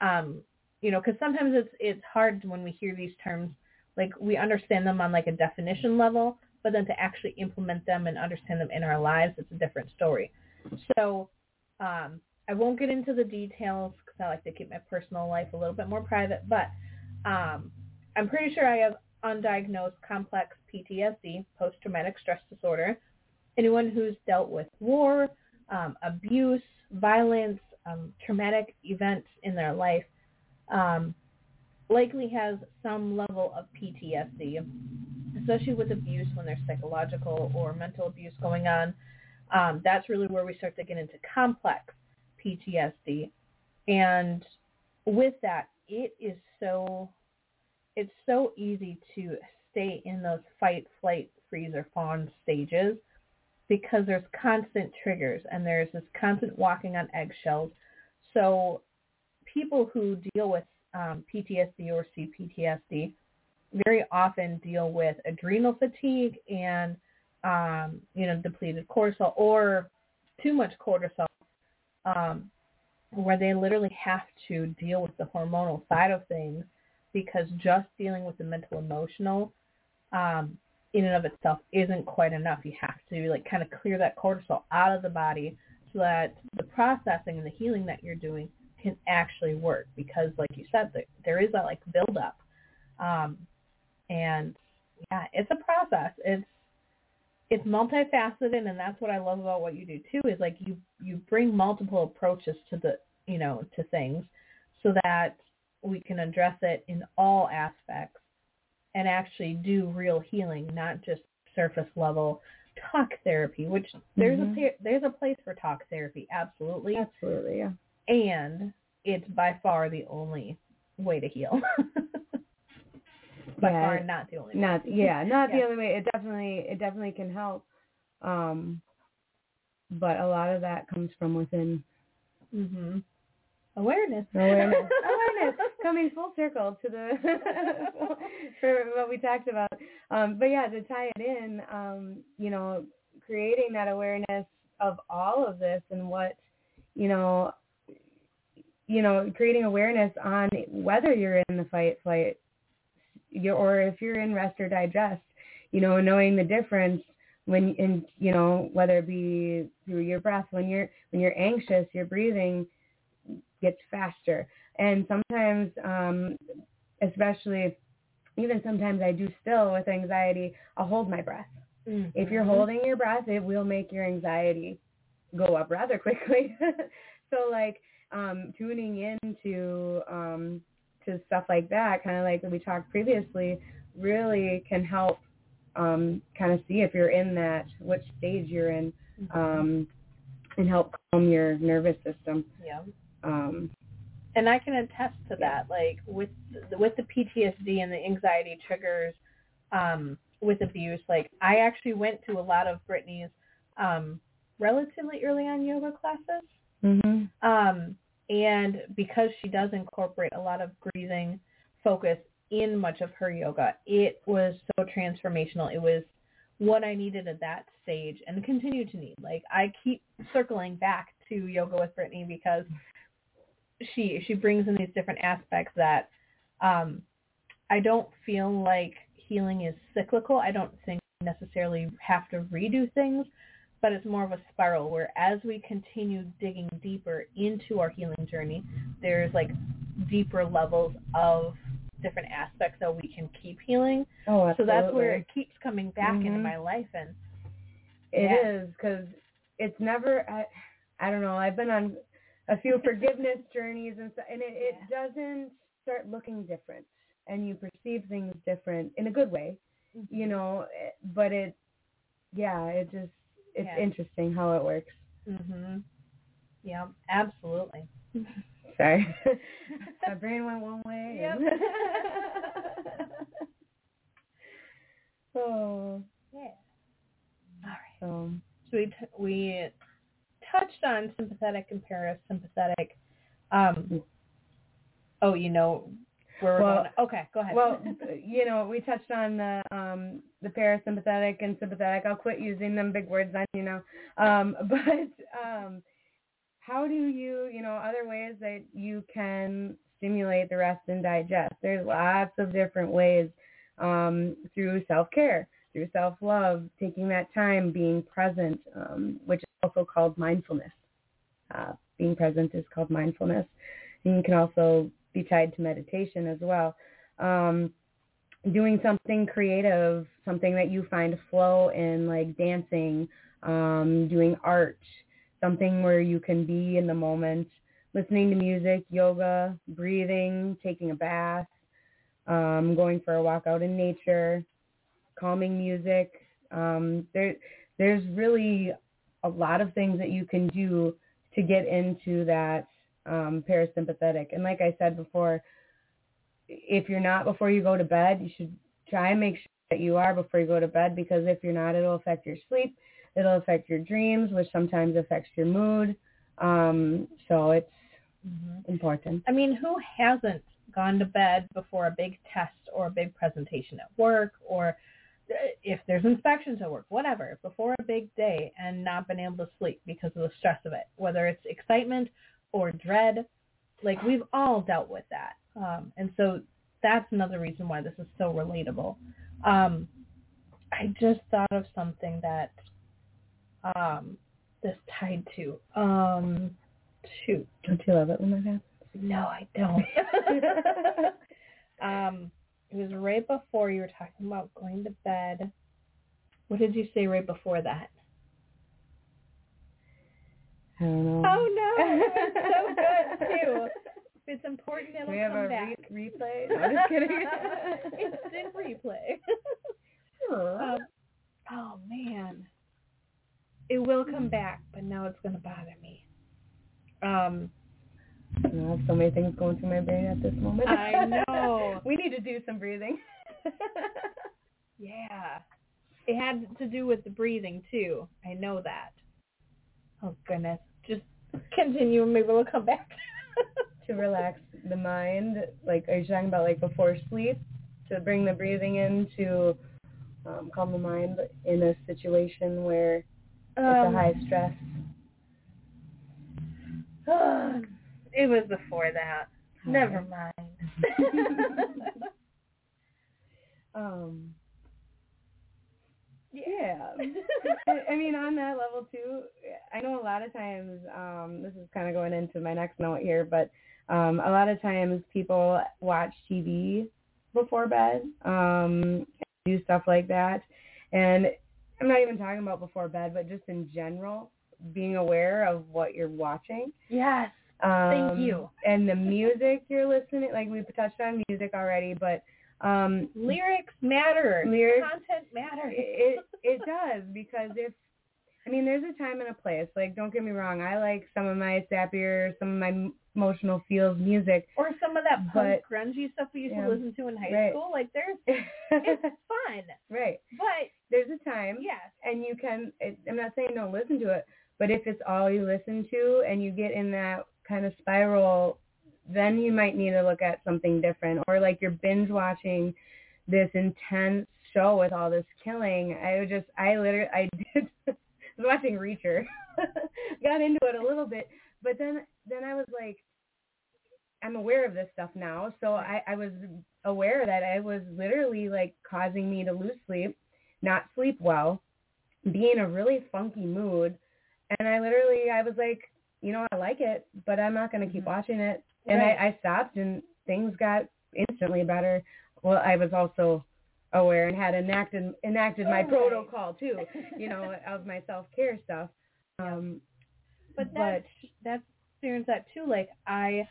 Um, you know, because sometimes it's it's hard when we hear these terms. Like we understand them on like a definition level, but then to actually implement them and understand them in our lives, it's a different story. So um, I won't get into the details because I like to keep my personal life a little bit more private. But um, I'm pretty sure I have undiagnosed complex PTSD, post-traumatic stress disorder. Anyone who's dealt with war, um, abuse, violence, um, traumatic events in their life um, likely has some level of PTSD, especially with abuse when there's psychological or mental abuse going on. Um, that's really where we start to get into complex PTSD. And with that, it is so it's so easy to stay in those fight, flight, freeze, or fawn stages because there's constant triggers and there's this constant walking on eggshells. So people who deal with um, PTSD or CPTSD very often deal with adrenal fatigue and um, you know depleted cortisol or too much cortisol, um, where they literally have to deal with the hormonal side of things because just dealing with the mental emotional um, in and of itself isn't quite enough. You have to like kind of clear that cortisol out of the body so that the processing and the healing that you're doing can actually work because like you said there, is that like buildup. um, and yeah it's a process it's it's multifaceted and that's what I love about what you do too is like you you bring multiple approaches to the you know to things so that we can address it in all aspects and actually do real healing not just surface level talk therapy which there's Mhm. a there's a place for talk therapy absolutely Absolutely, yeah. and it's by far the only way to heal. by Yeah, far not the only way. Not yeah, not the only way. It definitely it definitely can help. Um but a lot of that comes from within Mhm. Awareness. awareness. awareness. Coming full circle to the for what we talked about. Um but yeah, to tie it in, um, you know, creating that awareness of all of this and what, you know, you know, creating awareness on whether you're in the fight flight you're, or if you're in rest or digest, you know, knowing the difference when in you know whether it be through your breath when you're when you're anxious, your breathing gets faster. And sometimes, um, especially, even sometimes I do still with anxiety, I'll hold my breath. If you're Mhm. holding your breath, it will make your anxiety go up rather quickly. so like um, tuning into um, to stuff like that, kind of like we talked previously, really can help um, kind of see if you're in that, which stage you're in, um, and help calm your nervous system. yeah. Um, and I can attest to that. Like with with the PTSD and the anxiety triggers um, with abuse, like I actually went to a lot of Brittany's um, relatively early on yoga classes, mhm. um, and because she does incorporate a lot of breathing focus in much of her yoga, it was so transformational. It was what I needed at that stage and continue to need. Like I keep circling back to yoga with Brittany because she she brings in these different aspects that um I don't feel like healing is cyclical. I don't think we necessarily have to redo things, but it's more of a spiral where as we continue digging deeper into our healing journey, there's like deeper levels of different aspects that we can keep healing. Oh, absolutely. So that's where it keeps coming back into Mhm. my life and It Yeah. is because it's never. I, I don't know. I've been on a few forgiveness journeys and stuff, and it, it doesn't start looking different, and you perceive things different in a good way, Mm-hmm. you know. eh, But it, yeah, it just it's Yeah. interesting how it works. Mm-hmm. Yeah, absolutely. Sorry, my brain went one way. Yep. oh, Yeah. All right. so So we t- we touched on sympathetic and parasympathetic. Um, oh, you know where we're Well- going. Okay, go ahead. Well, you know, we touched on the um, the parasympathetic and sympathetic. I'll quit using them big words then, you know. Um, but um, how do you, you know, other ways that you can stimulate the rest and digest? There's lots of different ways um, through self care, through self love, taking that time, being present, um, which also called mindfulness. Uh, being present is called mindfulness. And you can also be tied to meditation as well. Um, doing something creative, something that you find flow in, like dancing, um, doing art, something where you can be in the moment, listening to music, yoga, breathing, taking a bath, um, going for a walk out in nature, calming music. Um, there, there's really a lot of things that you can do to get into that um, parasympathetic. And like I said before, if you're not before you go to bed, you should try and make sure that you are before you go to bed because if you're not, it'll affect your sleep. It'll affect your dreams, which sometimes affects your mood. Um, so it's Mhm. important. I mean, who hasn't gone to bed before a big test or a big presentation at work or if there's inspections at work, whatever, before a big day and not been able to sleep because of the stress of it, whether it's excitement or dread. Like we've all dealt with that. Um, and so that's another reason why this is so relatable. Um, I just thought of something that um, this tied to. Um, shoot. Don't you love it when that happens? No, I don't. um, it was right before you were talking about going to bed. What did you say right before that? I don't know. Oh no, it's so good too. If it's important, it'll we have come a back. re- replay? No, I'm just kidding. it's Instant replay. um, oh man, it will come back, but now it's gonna bother me. Um, I have so many things going through my brain at this moment. I know. we need to do some breathing. Yeah. It had to do with the breathing too. I know that. Oh goodness. Just continue and maybe we'll come back. to relax the mind, like are you talking about like before sleep to bring the breathing in to um, calm the mind in a situation where it's a Um, high stress? it was before that. Never mind. um, yeah. I, I mean, on that level too, I know a lot of times, um, this is kind of going into my next note here, but Um, a lot of times people watch TV before bed, um, do stuff like that. And I'm not even talking about before bed, but just in general, being aware of what you're watching. Yes. Um, Thank you. And the music you're listening, like we touched on music already, but um, Lyrics matter. Lyrics- Content matters. it it does because if I mean there's a time and a place. Like don't get me wrong, I like some of my sappier, some of my emotional feels music. or some of that punk But- grungy stuff we used Yeah. to listen to in high Right. school. Like there's it's fun. right. But There's a time yes. and you can it, I'm not saying don't listen to it, but if it's all you listen to and you get in that kind of spiral, then you might need to look at something different. Or like you're binge watching this intense show with all this killing. I would just I literally I did I was watching Reacher. Got into it a little bit, but then then I was like I'm aware of this stuff now, so I, I was aware that I was literally like causing me to lose sleep, not sleep well, be in a really funky mood, and I literally I was like, you know, I like it, but I'm not going to keep watching it, and Right. I, I stopped, and things got instantly better. Well, I was also aware and had enacted enacted my Right. protocol too, you know, of my self care stuff. Um, But that that's experience that too. Like I,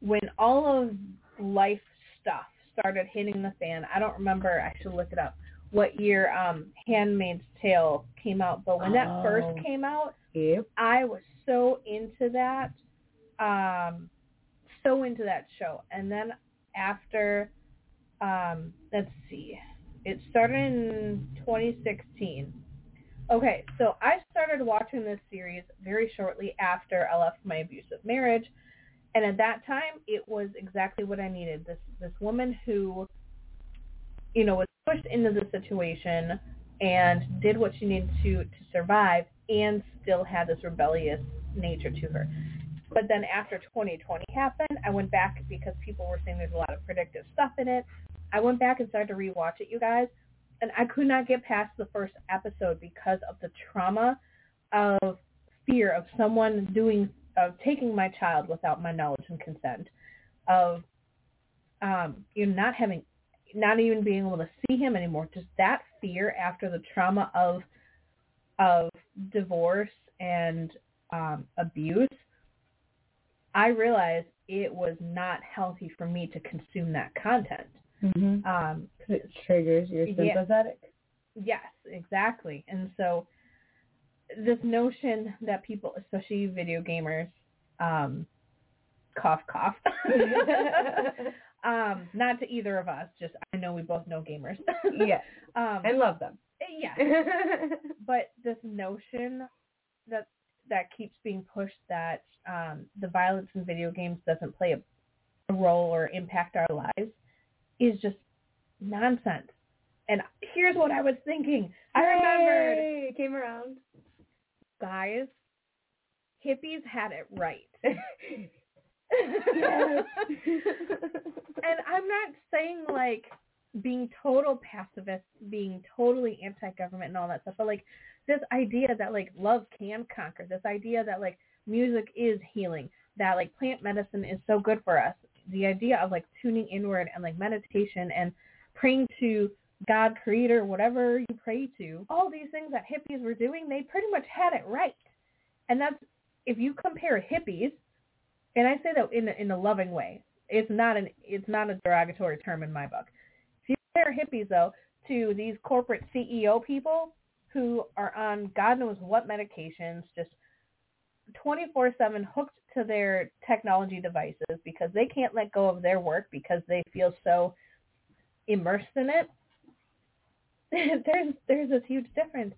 when all of life stuff started hitting the fan, I don't remember. I should look it up. What year um Handmaid's Tale came out? But when that Oh. first came out, yep. I was so into that, um, so into that show. And then after, um, let's see, it started in 2016. Okay, so I started watching this series very shortly after I left my abusive marriage, and at that time, it was exactly what I needed. This this woman who, you know, was pushed into the situation and did what she needed to to survive, and still had this rebellious nature to her. But then after 2020 happened, I went back because people were saying there's a lot of predictive stuff in it. I went back and started to rewatch it, you guys, and I could not get past the first episode because of the trauma of fear of someone doing of taking my child without my knowledge and consent, of um, you know, not having, not even being able to see him anymore. Just that fear after the trauma of of divorce and um, abuse. I realized it was not healthy for me to consume that content. Mm-hmm. Um, It triggers your Yeah. sympathetic. Yes, exactly. And so this notion that people, especially video gamers, um, cough, cough, um, not to either of us, just I know we both know gamers. yes, um, and love them. yeah. but this notion that that keeps being pushed that um, the violence in video games doesn't play a, a role or impact our lives is just nonsense. And here's what I was thinking. I remembered, Hey, it came around. guys, hippies had it right. And I'm not saying like being total pacifist, being totally anti-government and all that stuff, but like this idea that like love can conquer, this idea that like music is healing, that like plant medicine is so good for us, the idea of like tuning inward and like meditation and praying to God, Creator, whatever you pray to, all these things that hippies were doing, they pretty much had it right. And that's if you compare hippies, and I say that in a, in a loving way. It's not an it's not a derogatory term in my book. If you compare hippies though to these corporate CEO people who are on God knows what medications, just 24/7 hooked to their technology devices because they can't let go of their work because they feel so immersed in it. there's there's this huge difference.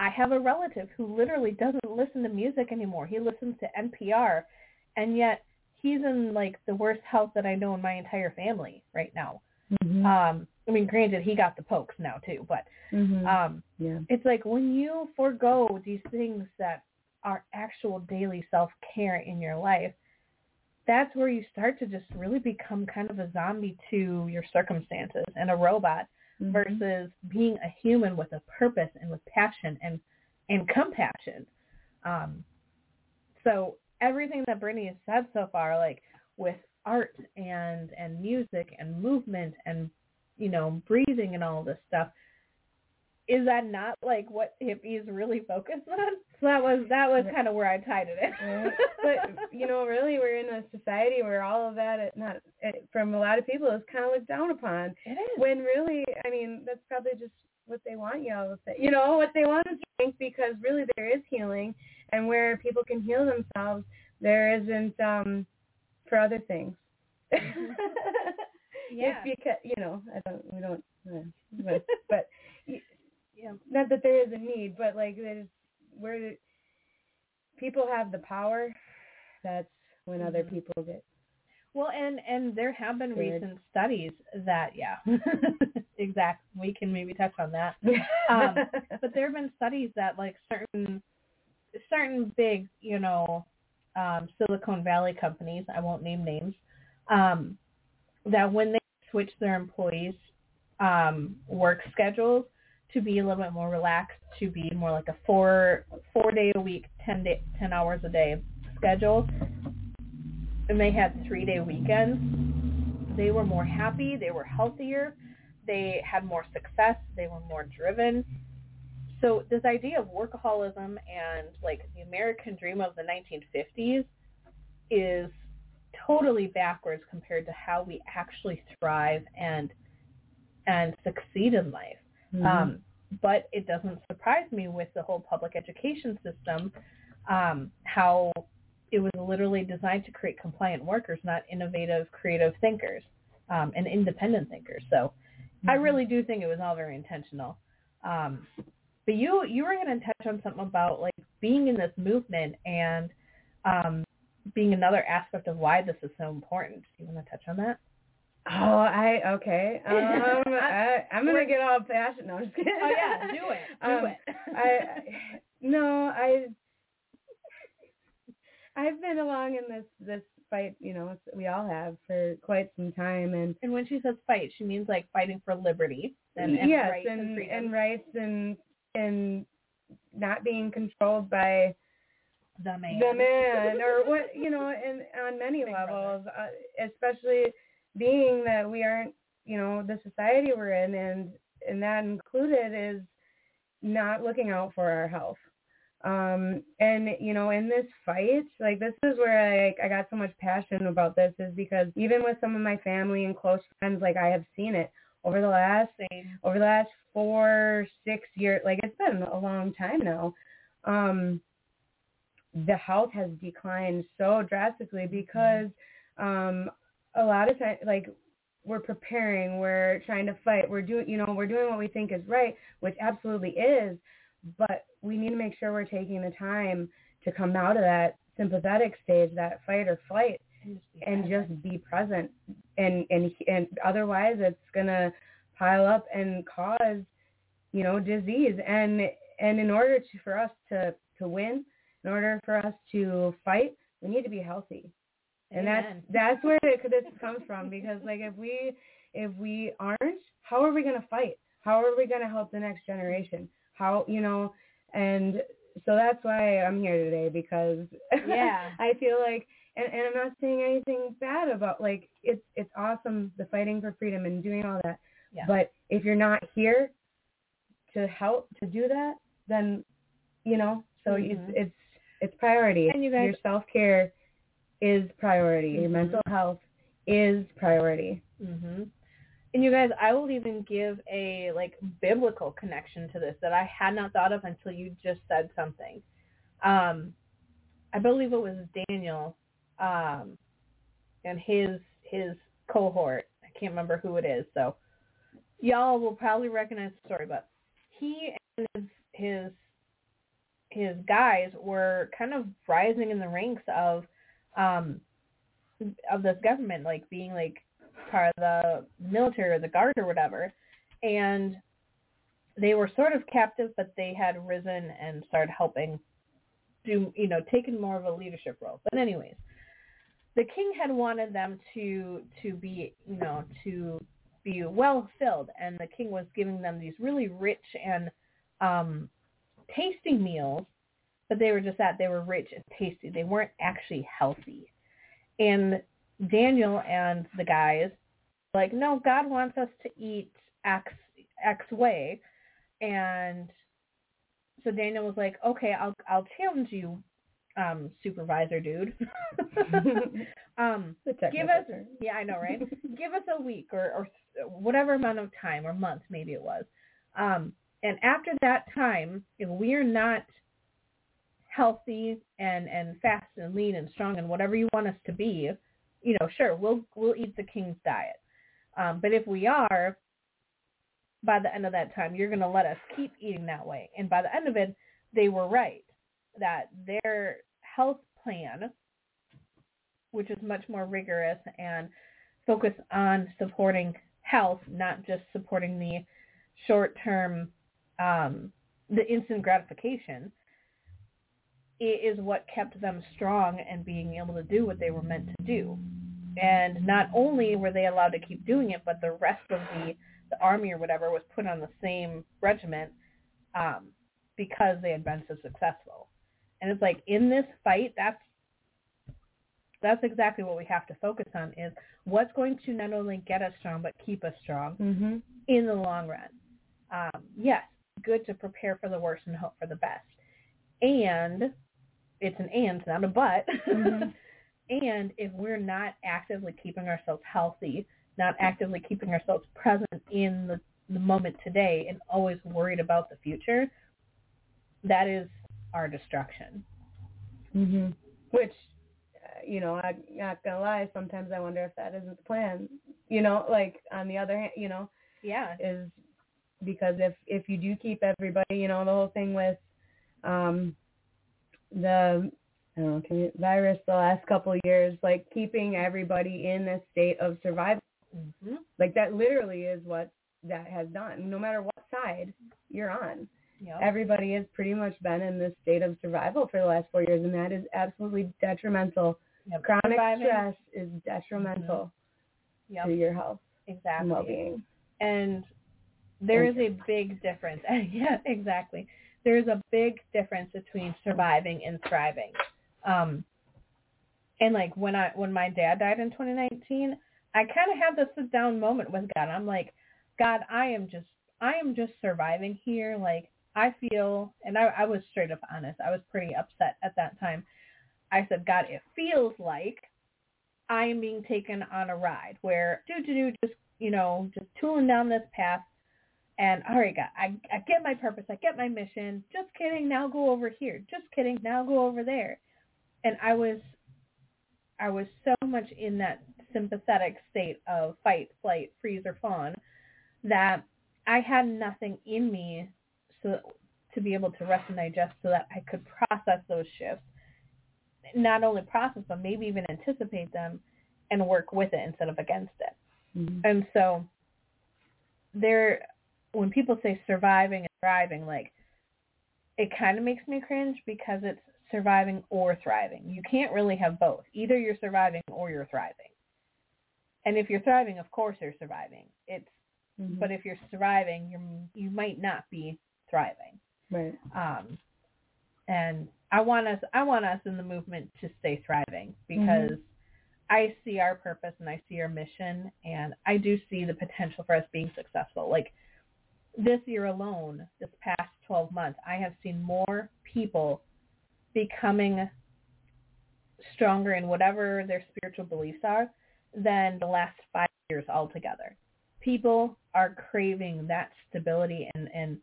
I have a relative who literally doesn't listen to music anymore. He listens to NPR, and yet he's in like the worst health that I know in my entire family right now. Mhm. Um, I mean, granted, he got the pokes now too, but Mhm. um, yeah. it's like when you forego these things that are actual daily self-care in your life, that's where you start to just really become kind of a zombie to your circumstances and a robot Mhm. versus being a human with a purpose and with passion and and compassion. Um, so everything that Brittany has said so far, like with art and and music and movement and you know breathing and all this stuff, is that not like what hippies really focus on? So that was that was kind of where I tied it in. But you know, really, we're in a society where all of that, it, not it, from a lot of people, is kind of looked down upon. It is. When really, I mean, that's probably just what they want you all to say. You know, what they want to strength because really there is healing, and where people can heal themselves, there isn't um for other things. Yeah. It's because you know, I don't, we don't, uh, but, not that there is a need, but like there's where people have the power. That's when other Mhm. people get. Well, and and there have been Scared. recent studies that yeah, exact. We can maybe touch on that. Um, but there have been studies that like certain certain big, you know, um, Silicon Valley companies, I won't name names, um, that when they switch their employees' um, work schedules to be a little bit more relaxed, to be more like a four four day a week, ten day ten hours a day schedule, and they had three day weekends, they were more happy, they were healthier, they had more success, they were more driven. So this idea of workaholism and like the American dream of the 1950s is totally backwards compared to how we actually thrive and and succeed in life. Mm-hmm. Um, but it doesn't surprise me with the whole public education system, um, how it was literally designed to create compliant workers, not innovative, creative thinkers um, and independent thinkers. So I really do think it was all very intentional. Um, but you you were going to touch on something about like being in this movement and um, being another aspect of why this is so important. Do you want to touch on that? Oh, I okay. Um, I, I'm gonna get all passionate. No, I'm just kidding. Oh yeah, do it, do Um, it. I no, I I've been along in this this fight. You know, we all have for quite some time, and And when she says fight, she means like fighting for liberty and, and yes, rights and, and and rights and and not being controlled by the man. the man or what you know and on many Big levels uh, especially being that we aren't you know the society we're in and and that included is not looking out for our health. Um and you know in this fight like this is where I I got so much passion about this is because even with some of my family and close friends like I have seen it. Over the last over the last four six years like it's been a long time now um the health has declined so drastically because um a lot of times like we're preparing we're trying to fight we're doing you know we're doing what we think is right which absolutely is but we need to make sure we're taking the time to come out of that sympathetic stage that fight or flight and just be present. And and and otherwise it's gonna pile up and cause you know disease. And and in order to for us to to win in order for us to fight we need to be healthy and Amen. that's that's where it, this comes from because like if we if we aren't how are we going to fight how are we going to help the next generation how you know and so that's why i'm here today because Yeah. i feel like and, and i'm not saying anything bad about like it's it's awesome the fighting for freedom and doing all that Yeah. but if you're not here to help to do that then you know so Mhm. it's it's it's priority And you guys- your self care is priority your Mhm. mental health is priority hmm And you guys, I will even give a like biblical connection to this that I had not thought of until you just said something. Um, I believe it was Daniel, um, and his his cohort. I can't remember who it is, so y'all will probably recognize the story. But he and his his his guys were kind of rising in the ranks of um of this government, like being like part of the military or the guard or whatever. And they were sort of captive, but they had risen and started helping do, you know, taking more of a leadership role. But anyways, the king had wanted them to, to be, you know, to be well filled. And the king was giving them these really rich and um, tasting meals but they were just that they were rich and tasty. They weren't actually healthy. And Daniel and the guys like, no, God wants us to eat X X way, and so Daniel was like, okay, I'll I'll challenge you, um, supervisor dude. um, give us yeah, I know, right? give us a week or or whatever amount of time or month maybe it was. Um, and after that time, if we're not healthy and and fast and lean and strong and whatever you want us to be, you know, sure, we'll we'll eat the king's diet. Um, but if we are, by the end of that time, you're going to let us keep eating that way. And by the end of it, they were right that their health plan, which is much more rigorous and focused on supporting health, not just supporting the short-term, um, the instant gratification, it is what kept them strong and being able to do what they were meant to do. And not only were they allowed to keep doing it, but the rest of the, the army or whatever was put on the same regiment um, because they had been so successful. And it's like in this fight, that's that's exactly what we have to focus on is what's going to not only get us strong but keep us strong mm-hmm. in the long run. Um, yes, good to prepare for the worst and hope for the best. And it's an and, not a but. Mm-hmm. And if we're not actively keeping ourselves healthy, not actively keeping ourselves present in the, the moment today and always worried about the future, that is our destruction. hmm Which, uh, you know, I'm not gonna lie. Sometimes I wonder if that isn't the plan. You know, like on the other hand, you know, yeah, is because if if you do keep everybody, you know, the whole thing with um the know, virus the last couple of years, like keeping everybody in a state of survival. Mm-hmm. Like that literally is what that has done. No matter what side you're on, Yep. everybody has pretty much been in this state of survival for the last four years, and that is absolutely detrimental. Yep. Chronic Surviving. stress is detrimental Yep. to your health Exactly. and well-being. And there is a big difference. yeah, exactly. There is a big difference between surviving and thriving. Um, and like when I when my dad died in 2019, I kind of had this sit down moment with God. I'm like, God, I am just I am just surviving here. Like I feel, and I, I was straight up honest. I was pretty upset at that time. I said, God, it feels like I am being taken on a ride where do do do just you know just tooling down this path and all right God I, I get my purpose I get my mission just kidding now go over here just kidding now go over there and I was I was so much in that sympathetic state of fight flight freeze or fawn that I had nothing in me so to be able to rest and digest so that I could process those shifts not only process them, maybe even anticipate them and work with it instead of against it. Mhm. And so there, when people say surviving and thriving, like it kind of makes me cringe because it's surviving or thriving. You can't really have both. Either you're surviving or you're thriving. And if you're thriving, of course you're surviving. It's Mhm. but if you're surviving, you you might not be thriving. right. Um, and I want us, I want us in the movement to stay thriving because I see our purpose and I see our mission, and I do see the potential for us being successful. Like this year alone, this past 12 months, I have seen more people becoming stronger in whatever their spiritual beliefs are than the last five years altogether. People are craving that stability and, and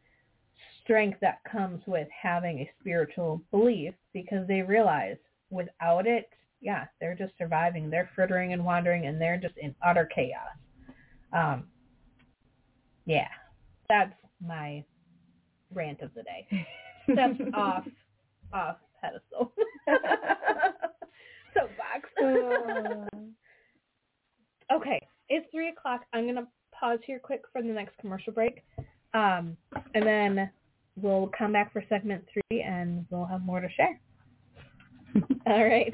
strength that comes with having a spiritual belief because they realize without it, yeah, they're just surviving. They're frittering and wandering and they're just in utter chaos. Um, yeah, that's my rant of the day. Steps off, off pedestal. Soapbox. Uh, Okay, it's three o'clock. I'm gonna pause here quick for the next commercial break, um, and then we'll come back for segment three, and we'll have more to share. All right.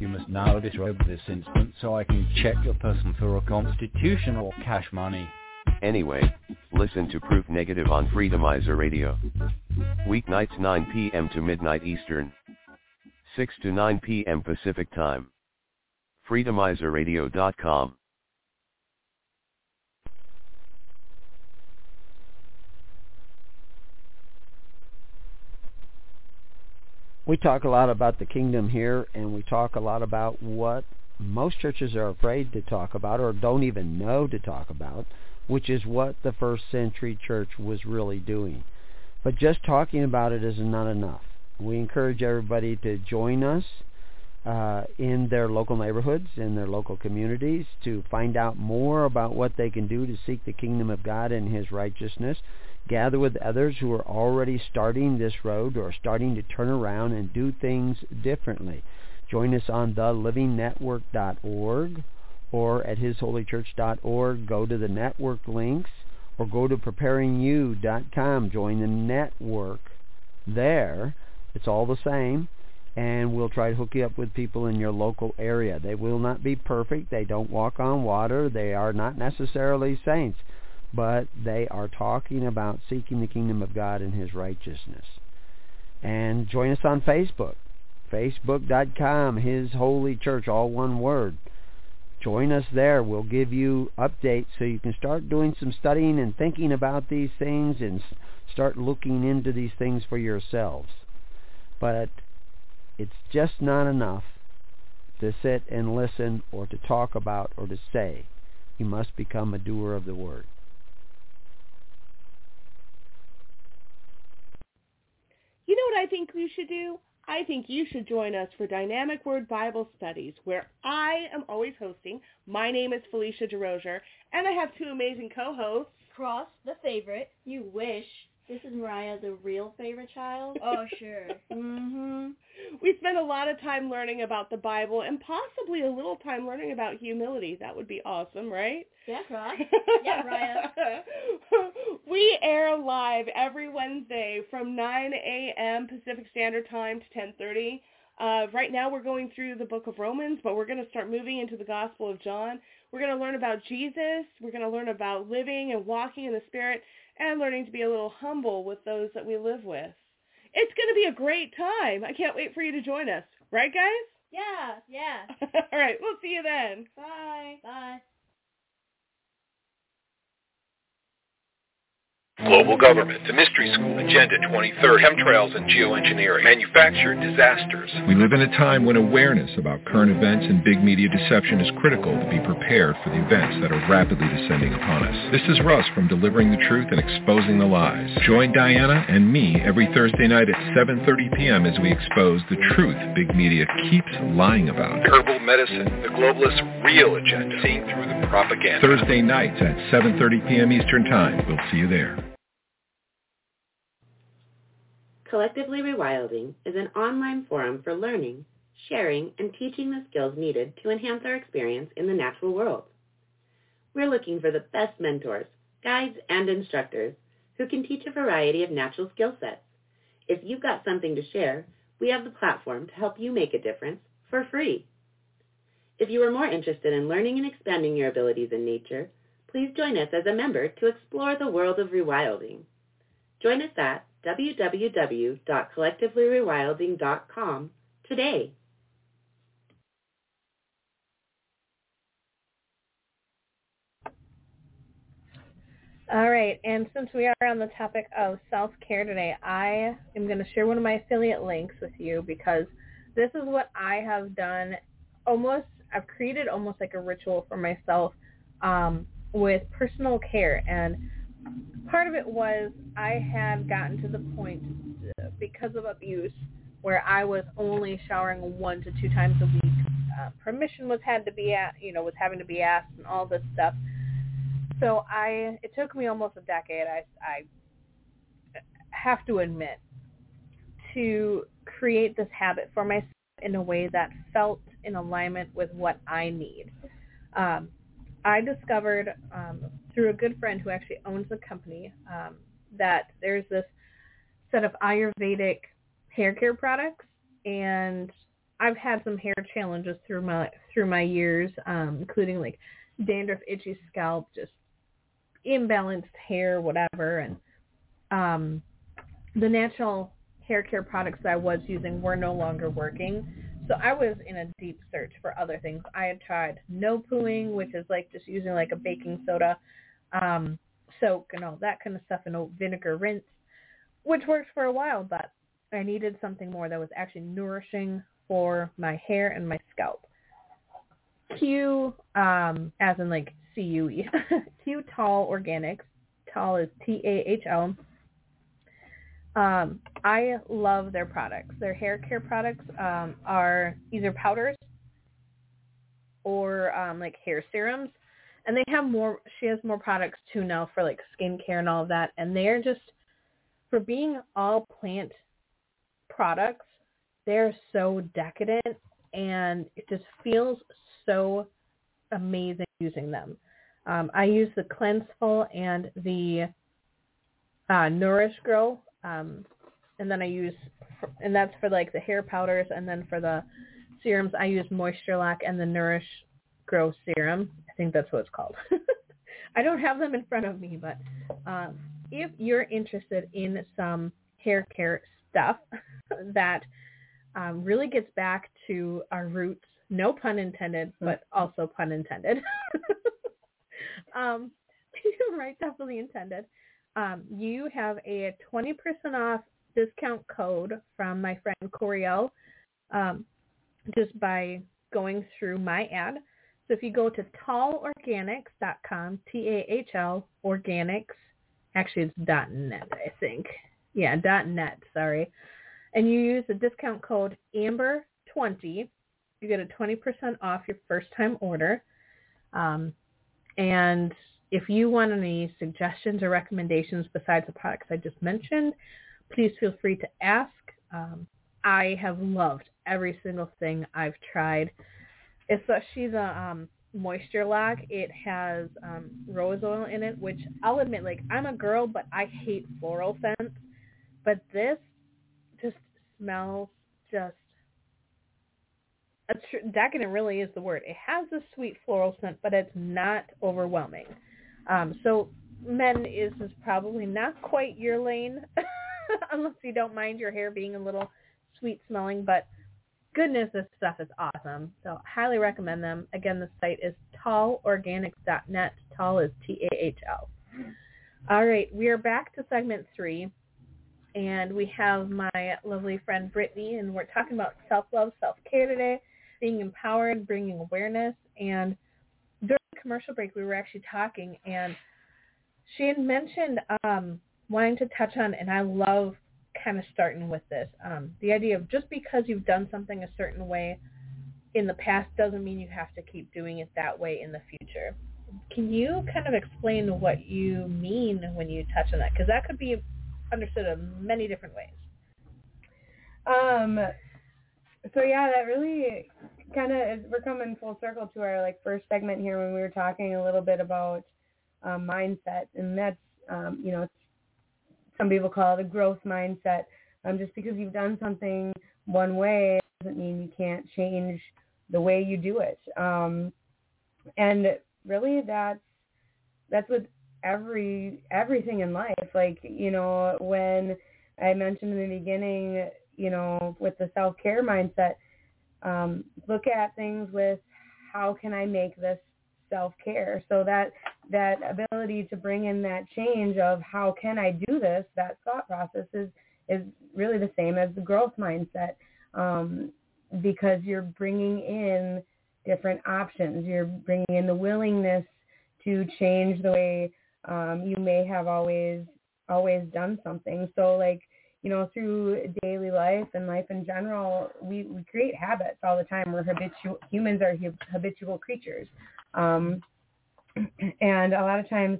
You must now disrobe this instant so I can check your person for a constitution or cash money. Anyway, listen to Proof Negative on Freedomizer Radio. Weeknights 9 p.m. to midnight Eastern. 6 to 9 p.m. Pacific Time. Freedomizerradio.com. We talk a lot about the kingdom here, and we talk a lot about what most churches are afraid to talk about or don't even know to talk about, which is what the first century church was really doing. But just talking about it is not enough. We encourage everybody to join us uh, in their local neighborhoods, in their local communities, to find out more about what they can do to seek the kingdom of God and His righteousness. Gather with others who are already starting this road or starting to turn around and do things differently. Join us on thelivingnetwork.org or at hisholychurch.org. Go to the network links or go to preparingyou.com. Join the network there. It's all the same and we'll try to hook you up with people in your local area. They will not be perfect. They don't walk on water. They are not necessarily saints, but they are talking about seeking the kingdom of God and his righteousness. And join us on Facebook, facebook.com, His Holy Church, all one word. Join us there. We'll give you updates so you can start doing some studying and thinking about these things and start looking into these things for yourselves. But it's just not enough to sit and listen or to talk about or to say. You must become a doer of the word. You know what I think we should do? I think you should join us for Dynamic Word Bible Studies, where I am always hosting. My name is Felicia DeRozier, and I have two amazing co-hosts. Cross, the favorite. You wish. This is Mariah, the real favorite child. Oh, sure. mhm. We spend a lot of time learning about the Bible and possibly a little time learning about humility. That would be awesome, right? Yeah, Cross. yeah, Mariah. we air live every Wednesday from 9 a.m. Pacific Standard Time to 10:30. Uh, right now we're going through the book of Romans, but we're going to start moving into the Gospel of John. We're going to learn about Jesus. We're going to learn about living and walking in the Spirit and learning to be a little humble with those that we live with. It's going to be a great time. I can't wait for you to join us. Right, guys? Yeah, yeah. All right, we'll see you then. Bye. Bye. Global government, the mystery school, Agenda 2030, chemtrails and geoengineering, manufactured disasters. We live in a time when awareness about current events and big media deception is critical to be prepared for the events that are rapidly descending upon us. This is Russ from Delivering the Truth and Exposing the Lies. Join Diana and me every Thursday night at 7.30 p.m. as we expose the truth big media keeps lying about. Herbal medicine, the globalist real agenda, seeing through the propaganda. Thursday nights at 7.30 p.m. Eastern Time. We'll see you there. Collectively Rewilding is an online forum for learning, sharing, and teaching the skills needed to enhance our experience in the natural world. We're looking for the best mentors, guides, and instructors who can teach a variety of natural skill sets. If you've got something to share, we have the platform to help you make a difference for free. If you are more interested in learning and expanding your abilities in nature, please join us as a member to explore the world of rewilding. Join us at www.collectivelyrewilding.com today. All right, and since we are on the topic of self-care today, I am going to share one of my affiliate links with you because this is what I have done almost, I've created almost like a ritual for myself um, with personal care. And part of it was I had gotten to the point uh, because of abuse where I was only showering one to two times a week. Uh, permission was had to be at, you know, was having to be asked and all this stuff. so I it took me almost a decade. I I have to admit to create this habit for myself in a way that felt in alignment with what I need. Um, I discovered um, through a good friend who actually owns the company um, that there's this set of Ayurvedic hair care products, and I've had some hair challenges through my through my years, um, including like dandruff, itchy scalp, just imbalanced hair, whatever, and um, the natural hair care products that I was using were no longer working. So I was in a deep search for other things. I had tried no pooing, which is like just using like a baking soda, um, soak and all that kind of stuff, and old vinegar rinse, which worked for a while, but I needed something more that was actually nourishing for my hair and my scalp. Q, um, as in like C-U-E, Q Tahl Organics. Tahl is T-A-H-L. Um, I love their products. Their hair care products um, are either powders or um, like hair serums, and they have more. She has more products too now for like skincare and all of that, and they're just for being all plant products. They're so decadent, and it just feels so amazing using them. Um, I use the Cleanseful and the uh, Nourish Grow um, and then I use, and that's for like the hair powders, and then for the serums, I use Moisture Lock and the Nourish Grow Serum. I think that's what it's called. I don't have them in front of me, but um, if you're interested in some hair care stuff that um, really gets back to our roots, no pun intended, but also pun intended. um, right, definitely intended um, you have a 20% off discount code from my friend Coriel um, just by going through my ad. So if you go to tahlorganics.com, T-A-H-L, organics, actually it's .net, I think. Yeah, .net, sorry. And you use the discount code AMBER20, you get a 20% off your first time order. Um, and if you want any suggestions or recommendations besides the products I just mentioned, please feel free to ask. Um, I have loved every single thing I've tried, especially the um, moisture lock. It has um, rose oil in it, which I'll admit, like I'm a girl, but I hate floral scents. But this just smells just tr- decadent. Really is the word. It has a sweet floral scent, but it's not overwhelming. Um, so men is, is probably not quite your lane unless you don't mind your hair being a little sweet smelling, but goodness, this stuff is awesome. So highly recommend them. Again, the site is tahlorganics.net. Tahl is T-A-H-L. All right, we are back to segment three, and we have my lovely friend Brittany, and we're talking about self-love, self-care today, being empowered, bringing awareness, and during the commercial break, we were actually talking, and she had mentioned um, wanting to touch on, and I love kind of starting with this, um, the idea of just because you've done something a certain way in the past doesn't mean you have to keep doing it that way in the future. Can you kind of explain what you mean when you touch on that? Because that could be understood in many different ways. Um, so yeah, that really kind of we're coming full circle to our like first segment here when we were talking a little bit about um, mindset, and that's um, you know some people call it a growth mindset. Um, just because you've done something one way doesn't mean you can't change the way you do it. Um, and really, that's that's with every everything in life. Like you know when I mentioned in the beginning, you know, with the self care mindset um, look at things with how can I make this self-care so that that ability to bring in that change of how can I do this that thought process is is really the same as the growth mindset um, because you're bringing in different options you're bringing in the willingness to change the way um, you may have always always done something so like you know, through daily life and life in general, we, we create habits all the time. We're habitual, humans are habitual creatures. Um, and a lot of times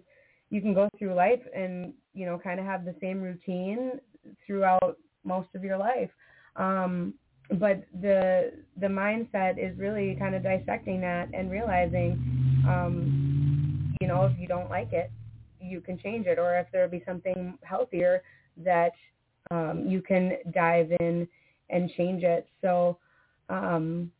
you can go through life and you know kind of have the same routine throughout most of your life. Um but the the mindset is really kind of dissecting that and realizing um you know if you don't like it you can change it. Or if there'll be something healthier that um you can dive in and change it. So um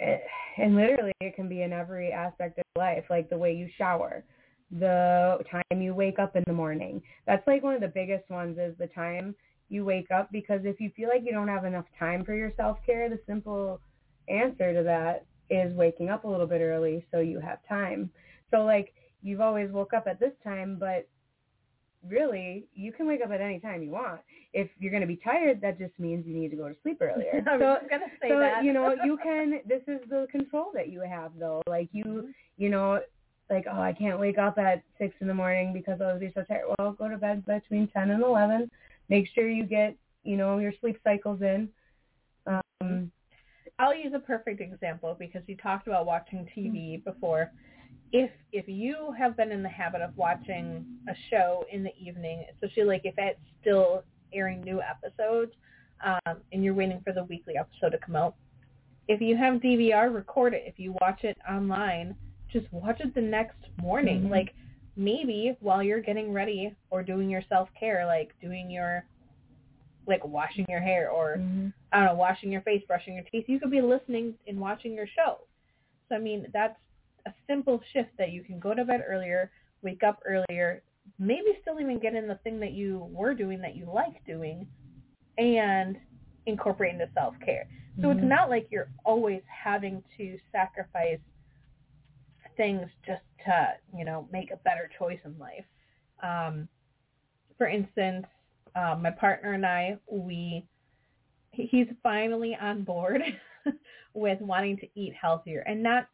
eh, and literally it can be in every aspect of life like the way you shower the time you wake up in the morning. That's like one of the biggest ones is the time you wake up because if you feel like you don't have enough time for your self-care the simple answer to that is waking up a little bit early so you have time. So like you've always woke up at this time but really you can wake up at any time you want. If you're going to be tired that just means you need to go to sleep earlier. I was so just gonna say so that. you know you can this is the control that you have though. Like you Mm-hmm. you know like oh i can't wake up at six in the morning because i'll be so tired. Well go to bed between ten and eleven. Make sure you get you know your sleep cycles in. Um I'll use a perfect example because you talked about watching TV before. If if you have been in the habit of watching a show in the evening, especially like if it's still airing new episodes, um, and you're waiting for the weekly episode to come out, if you have DVR, record it. If you watch it online, just watch it the next morning. Mhm. Like maybe while you're getting ready or doing your self care, like doing your like washing your hair or I don't know, washing your face, brushing your teeth. You could be listening and watching your show. So I mean, that's a simple shift that you can go to bed earlier, wake up earlier, maybe still even get in the thing that you were doing that you like doing, and incorporate into self care. So it's Mhm. not like you're always having to sacrifice things just to, you know, make a better choice in life. Um, for instance, um, my partner and I, we he's finally on board with wanting to eat healthier and not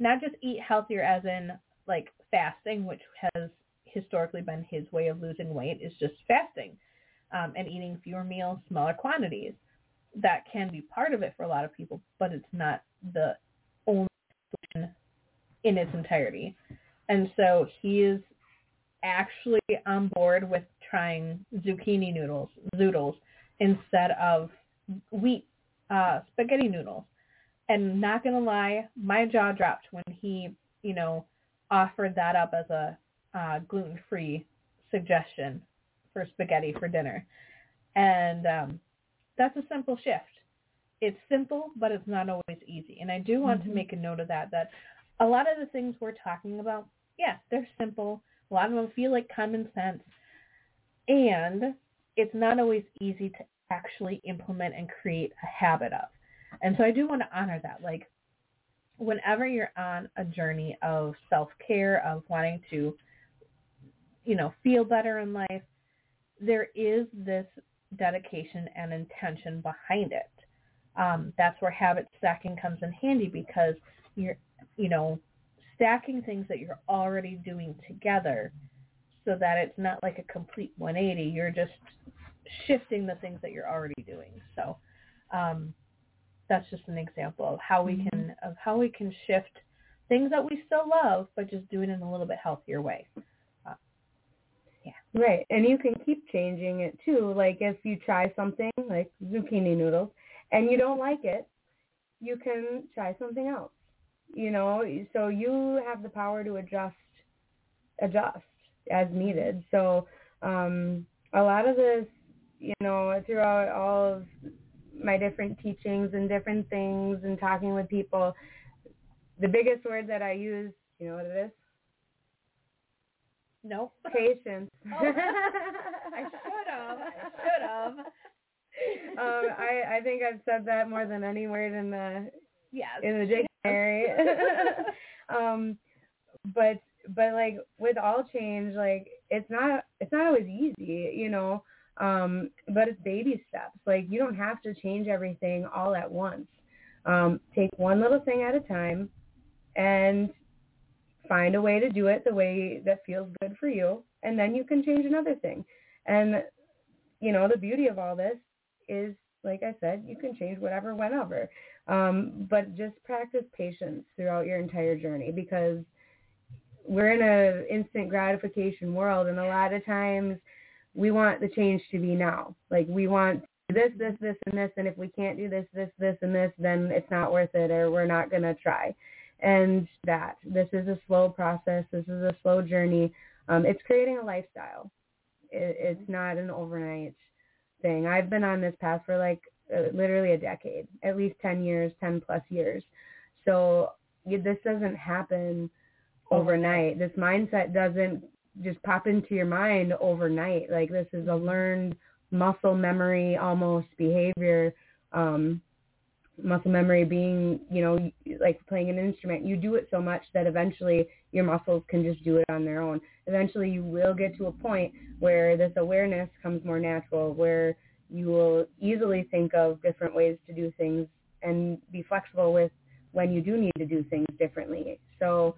not just eat healthier as in like fasting, which has historically been his way of losing weight, is just fasting um, and eating fewer meals, smaller quantities. That can be part of it for a lot of people, but it's not the only solution in its entirety. And so he is actually on board with trying zucchini noodles, zoodles, instead of wheat uh, spaghetti noodles. And not gonna lie, my jaw dropped when he, you know, offered that up as a uh, gluten-free suggestion for spaghetti for dinner. And um, that's a simple shift. It's simple, but it's not always easy. And I do want Mhm. to make a note of that, that a lot of the things we're talking about, yeah, they're simple. A lot of them feel like common sense. And it's not always easy to actually implement and create a habit of. And so I do want to honor that. Like whenever you're on a journey of self-care, of wanting to, you know, feel better in life, there is this dedication and intention behind it. Um, that's where habit stacking comes in handy because you're, you know, stacking things that you're already doing together so that it's not like a complete 180. You're just shifting the things that you're already doing. So um, that's just an example of how we can of how we can shift things that we still love, but just do it in a little bit healthier way. Uh, Right. And you can keep changing it too. Like if you try something like zucchini noodles and you don't like it, you can try something else. You know, so you have the power to adjust adjust as needed. So um a lot of this, you know, throughout all of my different teachings and different things and talking with people, the biggest word that I use, you know what it is? No. Patience. Oh, I should have. I should have. um, I, I think I've said that more than any word in the Yes. in the dictionary. um, but but like with all change, like it's not it's not always easy, you know. Um, but it's baby steps. Like you don't have to change everything all at once. Um, take one little thing at a time, and find a way to do it the way that feels good for you, and then you can change another thing. And you know the beauty of all this is like I said, you can change whatever whenever. Um, but just practice patience throughout your entire journey because we're in a instant gratification world and a lot of times we want the change to be now. Like we want this, this, this, and this, and if we can't do this, this, this, and this, then it's not worth it or we're not going to try. And that, this is a slow process. This is a slow journey. Um, it's creating a lifestyle. It, it's not an overnight thing. I've been on this path for like uh, literally a decade, at least 10 years, 10 plus years. So this doesn't happen overnight. This mindset doesn't just pop into your mind overnight. Like this is a learned muscle memory almost behavior. Um, muscle memory being, you know, like playing an instrument. You do it so much that eventually your muscles can just do it on their own. Eventually you will get to a point where this awareness comes more natural, where you will easily think of different ways to do things and be flexible with when you do need to do things differently. So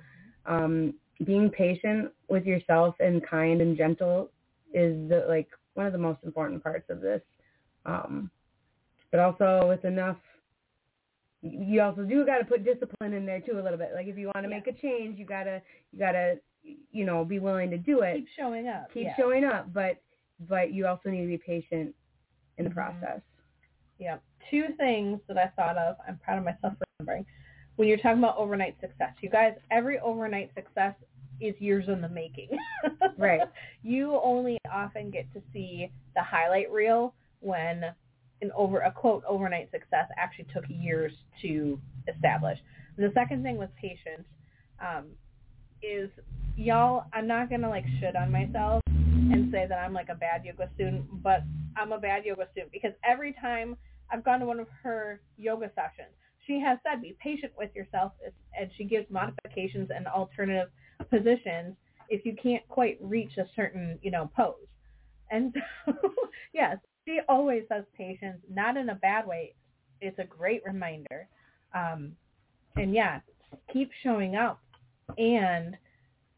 um, being patient with yourself and kind and gentle is the, like one of the most important parts of this. Um, but also with enough, you also do got to put discipline in there too a little bit. Like if you want to yeah. make a change, you gotta you gotta you know be willing to do it. Keep showing up. Keep yeah. showing up, but but you also need to be patient in the mm-hmm. process. Yeah. Two things that I thought of. I'm proud of myself for remembering. When you're talking about overnight success, you guys, every overnight success is years in the making. right. You only often get to see the highlight reel when an over a quote overnight success actually took years to establish. And the second thing with patience um, is y'all. I'm not gonna like shit on myself and say that I'm like a bad yoga student, but I'm a bad yoga student because every time I've gone to one of her yoga sessions, she has said be patient with yourself and she gives modifications and alternative positions if you can't quite reach a certain, you know, pose. And so, yes, she always says patience, not in a bad way. It's a great reminder. Um, and yeah, keep showing up. And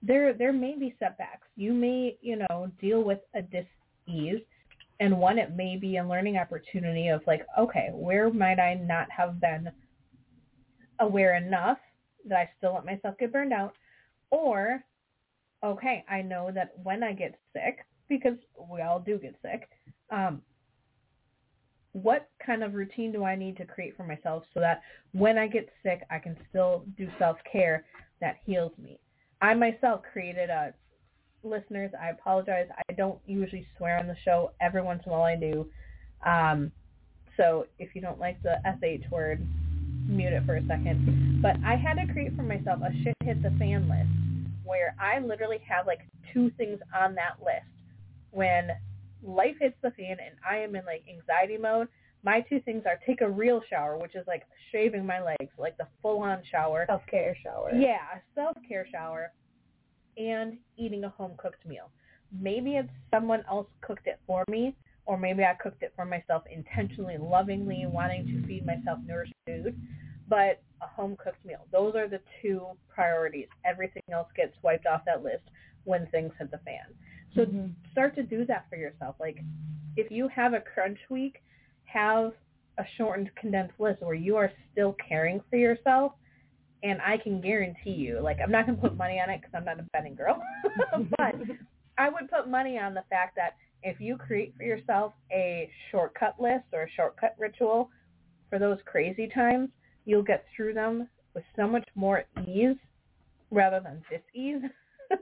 there there may be setbacks. You may, you know, deal with a dis-ease. And one, it may be a learning opportunity of like, okay, where might I not have been aware enough that I still let myself get burned out? Or, okay, I know that when I get sick, because we all do get sick, um, what kind of routine do I need to create for myself so that when I get sick, I can still do self-care that heals me? I myself created a, listeners, I apologize. I don't usually swear on the show. Every once in a while I do. Um, so if you don't like the SH word, mute it for a second. But I had to create for myself a shit hit the fan list where I literally have like two things on that list. When life hits the fan and I am in like anxiety mode, my two things are take a real shower, which is like shaving my legs, like the full-on shower. Self-care shower. Yeah, self-care shower and eating a home-cooked meal. Maybe it's someone else cooked it for me, or maybe I cooked it for myself intentionally, lovingly, wanting to feed myself nourished food. But a home-cooked meal. Those are the two priorities. Everything else gets wiped off that list when things hit the fan. So mm-hmm. start to do that for yourself. Like if you have a crunch week, have a shortened condensed list where you are still caring for yourself and I can guarantee you, like I'm not going to put money on it because I'm not a betting girl, but I would put money on the fact that if you create for yourself a shortcut list or a shortcut ritual for those crazy times, you'll get through them with so much more ease rather than dis-ease.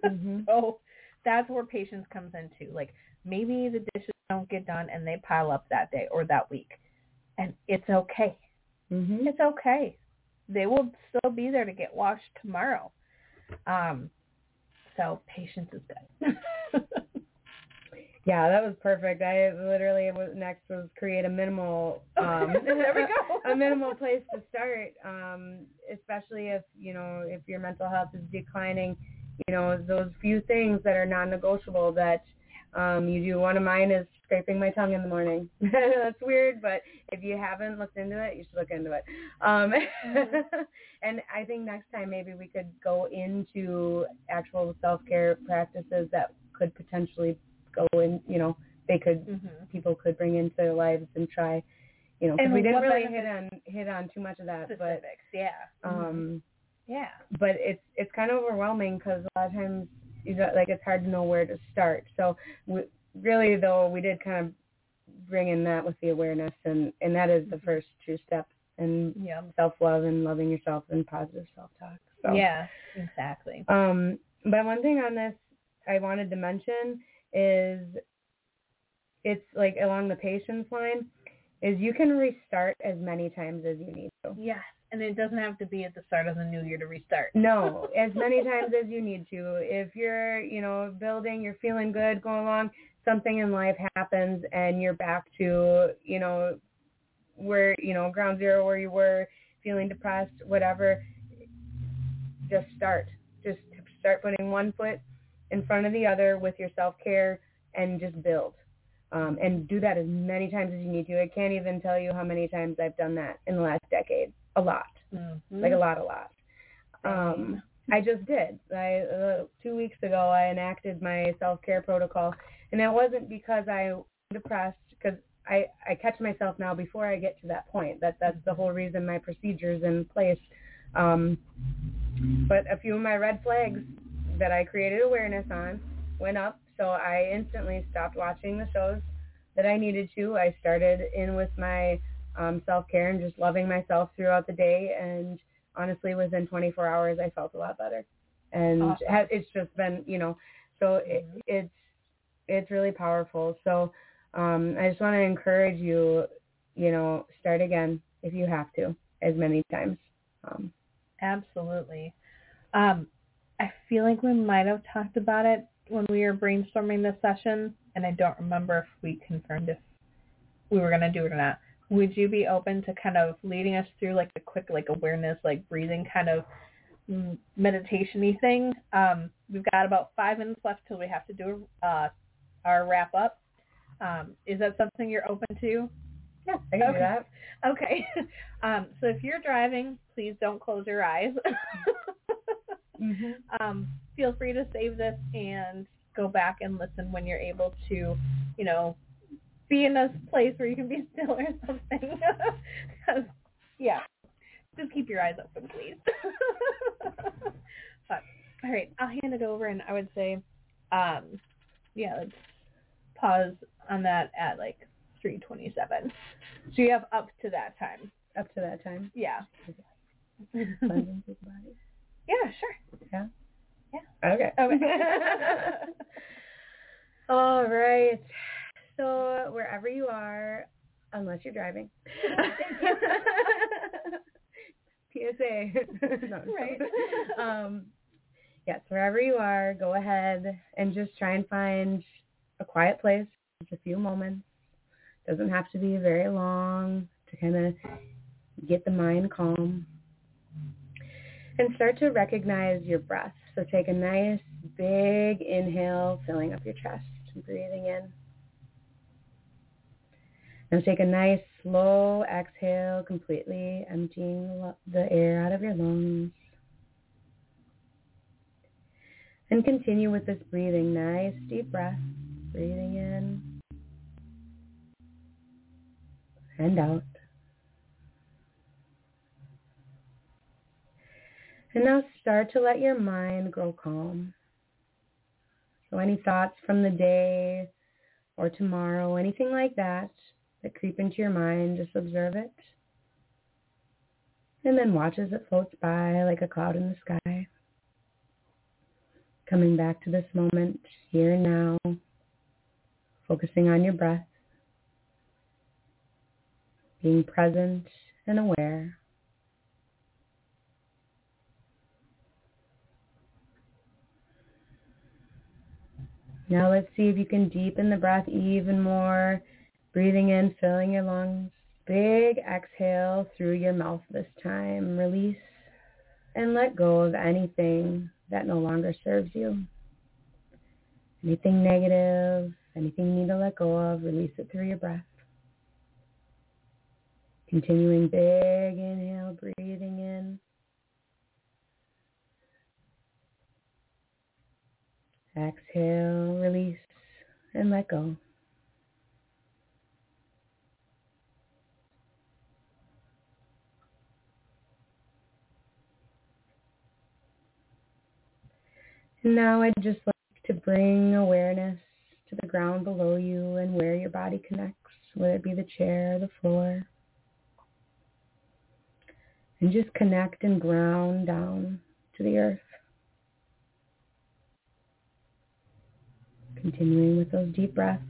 Mm-hmm. so that's where patience comes in too. Like maybe the dishes don't get done and they pile up that day or that week. And it's okay. Mm-hmm. It's okay. They will still be there to get washed tomorrow. Um, so patience is good. Yeah, that was perfect. I literally was, next was create a minimal um there we go. a minimal place to start. Um, especially if, you know, if your mental health is declining, you know, those few things that are non negotiable that um you do. One of mine is scraping my tongue in the morning. That's weird, but if you haven't looked into it, you should look into it. Um and I think next time maybe we could go into actual self care practices that could potentially go in, you know, they could, mm-hmm. people could bring into their lives and try, you know, And we didn't really hit on hit on too much of that, Specifics, yeah. um, yeah. but it's it's kind of overwhelming because a lot of times you know, like it's hard to know where to start. So we, really though we did kind of bring in that with the awareness and and that is the first true step in Yeah. self love and loving yourself and positive self talk. So Yeah, exactly. um, but one thing on this I wanted to mention is it's like along the patience line is you can restart as many times as you need to. Yes, and it doesn't have to be at the start of the new year to restart. No, as many times as you need to. If you're, you know, building, you're feeling good, going along, something in life happens and you're back to, you know, where, you know, ground zero where you were, feeling depressed, whatever, just start. Just start putting one foot in front of the other with your self-care and just build. Um, and do that as many times as you need to. I can't even tell you how many times I've done that in the last decade. A lot Mhm. like a lot, a lot. Um, I just did. I uh, two weeks ago I enacted my self care protocol, and it wasn't because I was depressed. Because I I catch myself now before I get to that point. That that's the whole reason my procedure's in place. Um, but a few of my red flags that I created awareness on went up, so I instantly stopped watching the shows that I needed to. I started in with my um, self-care and just loving myself throughout the day. And honestly, within 24 hours, I felt a lot better. And Awesome. it's just been, you know, so it, it's it's really powerful. So um, I just want to encourage you, you know, start again if you have to, as many times. Um, Absolutely. Um, I feel like we might have talked about it when we were brainstorming this session, and I don't remember if we confirmed if we were going to do it or not. Would you be open to kind of leading us through like a quick like awareness, like breathing kind of meditation-y thing? Um, we've got about five minutes left till we have to do uh, our wrap up. Um, is that something you're open to? Yeah, I can do that. Okay. Um, so if you're driving, please don't close your eyes. Mm-hmm. um, feel free to save this and go back and listen when you're able to, you know, be in a place where you can be still or something. yeah, just keep your eyes open, please. but, all right, I'll hand it over, and I would say, um, yeah, let's pause on that at like 3:27. So you have up to that time. Up to that time. Yeah. Cleansing through the body. Yeah, sure. Yeah. Yeah. Okay. Okay. All right. So wherever you are, unless you're driving. PSA. No, Right. um, yes, wherever you are, go ahead and just try and find a quiet place, just a few moments. Doesn't have to be very long to kind of get the mind calm. And start to recognize your breath. So take a nice big inhale, filling up your chest and breathing in. Now take a nice slow exhale, completely emptying the air out of your lungs. And continue with this breathing. Nice deep breath. Breathing in and out. And now start to let your mind grow calm. So any thoughts from the day or tomorrow, anything like that that creep into your mind, just observe it. And then watch as it floats by like a cloud in the sky. Coming back to this moment, here and now, focusing on your breath, being present and aware. Now let's see if you can deepen the breath even more. Breathing in, filling your lungs. Big exhale through your mouth this time. Release and let go of anything that no longer serves you. Anything negative, anything you need to let go of, release it through your breath. Continuing big inhale, breathing in. Exhale, release, and let go. And now I'd just like to bring awareness to the ground below you and where your body connects, whether it be the chair or the floor. And just connect and ground down to the earth. Continuing with those deep breaths.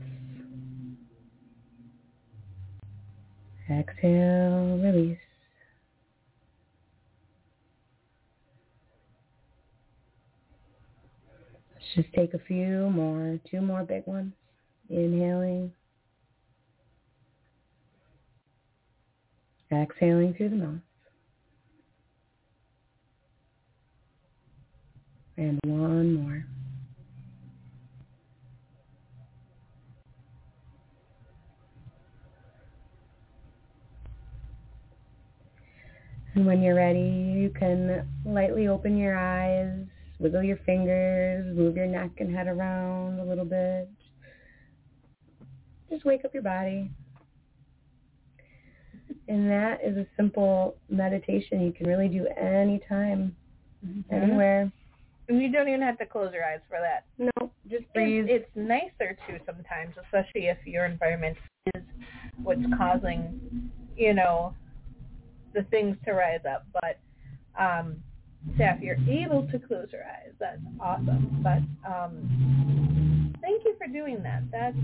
Exhale, release. Just take a few more, two more big ones. Inhaling. Exhaling through the mouth. And one more. And when you're ready, you can lightly open your eyes, wiggle your fingers, move your neck and head around a little bit. Just wake up your body. And that is a simple meditation you can really do anytime, Mm-hmm. anywhere. And you don't even have to close your eyes for that. No, just breathe. It's, it's nicer too sometimes, especially if your environment is what's causing, you know, the things to rise up. But um, so if you're able to close your eyes, that's awesome. But um, thank you for doing that. That's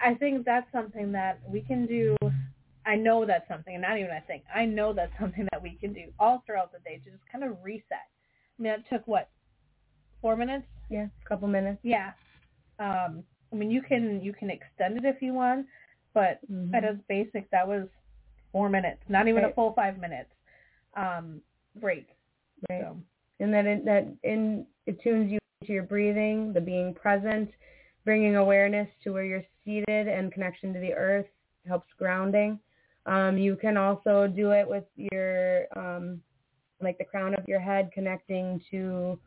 I think that's something that we can do. I know that's something, and not even I think. I know that's something that we can do all throughout the day to just kind of reset. I mean, it took what four minutes? Yeah, a couple minutes. Yeah. Um, I mean, you can you can extend it if you want, but Mhm. at its basic, that was four minutes, not even a full five minutes um, break. Right. So, and that it, that in it tunes you to your breathing, the being present, bringing awareness to where you're seated and connection to the earth helps grounding. Um, you can also do it with your um, like the crown of your head connecting to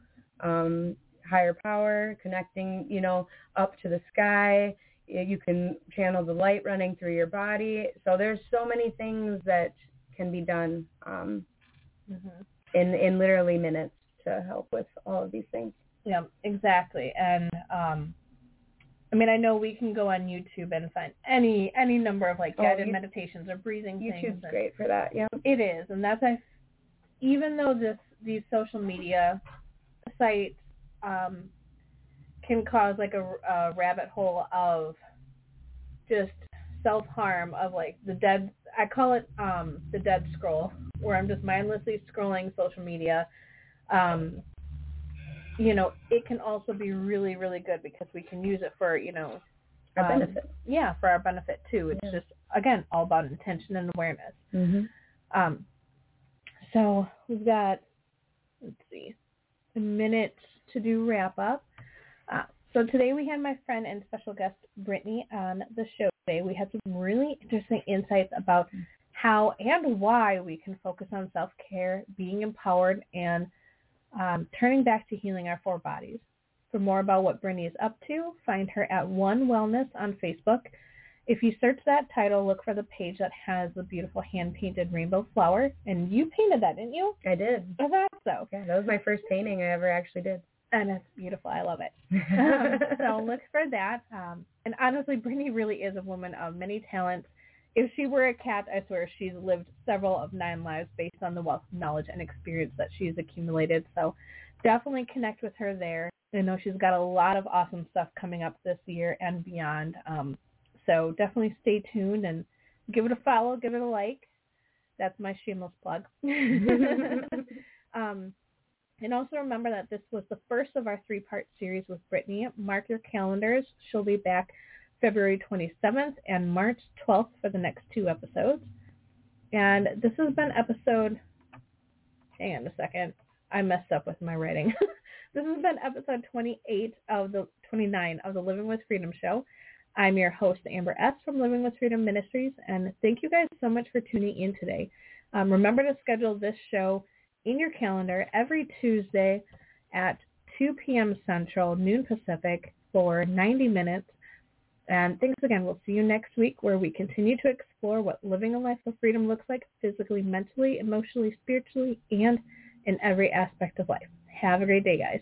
um, higher power, connecting you know up to the sky. You can channel the light running through your body. So there's so many things that can be done. Um, mhm. In in literally minutes to help with all of these things. yeah, exactly. And um, I mean, I know we can go on YouTube and find any any number of like Oh, guided you- meditations or breathing things. YouTube's great for that. Yeah. It is, and that's I. Even though this these social media sites um, can cause like a, a rabbit hole of just self harm of like the dead. I call it um, the dead scroll, where I'm just mindlessly scrolling social media. Um, you know, it can also be really, really good because we can use it for you know Our um, benefit. Yeah, for our benefit too. It's Yeah. just again all about intention and awareness. Mm-hmm. Um, so we've got, let's see, a minute to do wrap up. Uh, so today we had my friend and special guest Brittany on the show today. We had some really interesting insights about how and why we can focus on self-care, being empowered, and um, turning back to healing our four bodies. For more about what Brittany is up to, find her at One Wellness on Facebook. If you search that title, look for the page that has the beautiful hand-painted rainbow flower. And you painted that, didn't you? I did. I thought so. Yeah, that was my first painting I ever actually did. And it's beautiful. I love it. um, so look for that. Um, and honestly, Brittany really is a woman of many talents. If she were a cat, I swear she's lived several of nine lives based on the wealth of knowledge and experience that she's accumulated. So definitely connect with her there. I know she's got a lot of awesome stuff coming up this year and beyond. Um, so definitely stay tuned and give it a follow, give it a like. That's my shameless plug. and also remember that this was the first of our three-part series with Brittany. Mark your calendars. She'll be back February 27th and March 12th for the next two episodes. And this has been episode, hang on a second, I messed up with my writing. this has been episode 28 of the, 29 of the Living with Freedom show. I'm your host, Amber S. from Living with Freedom Ministries, and thank you guys so much for tuning in today. Um, remember to schedule this show in your calendar every Tuesday at 2 p.m. Central, noon Pacific for 90 minutes. And thanks again. We'll see you next week where we continue to explore what living a life of freedom looks like physically, mentally, emotionally, spiritually, and in every aspect of life. Have a great day, guys.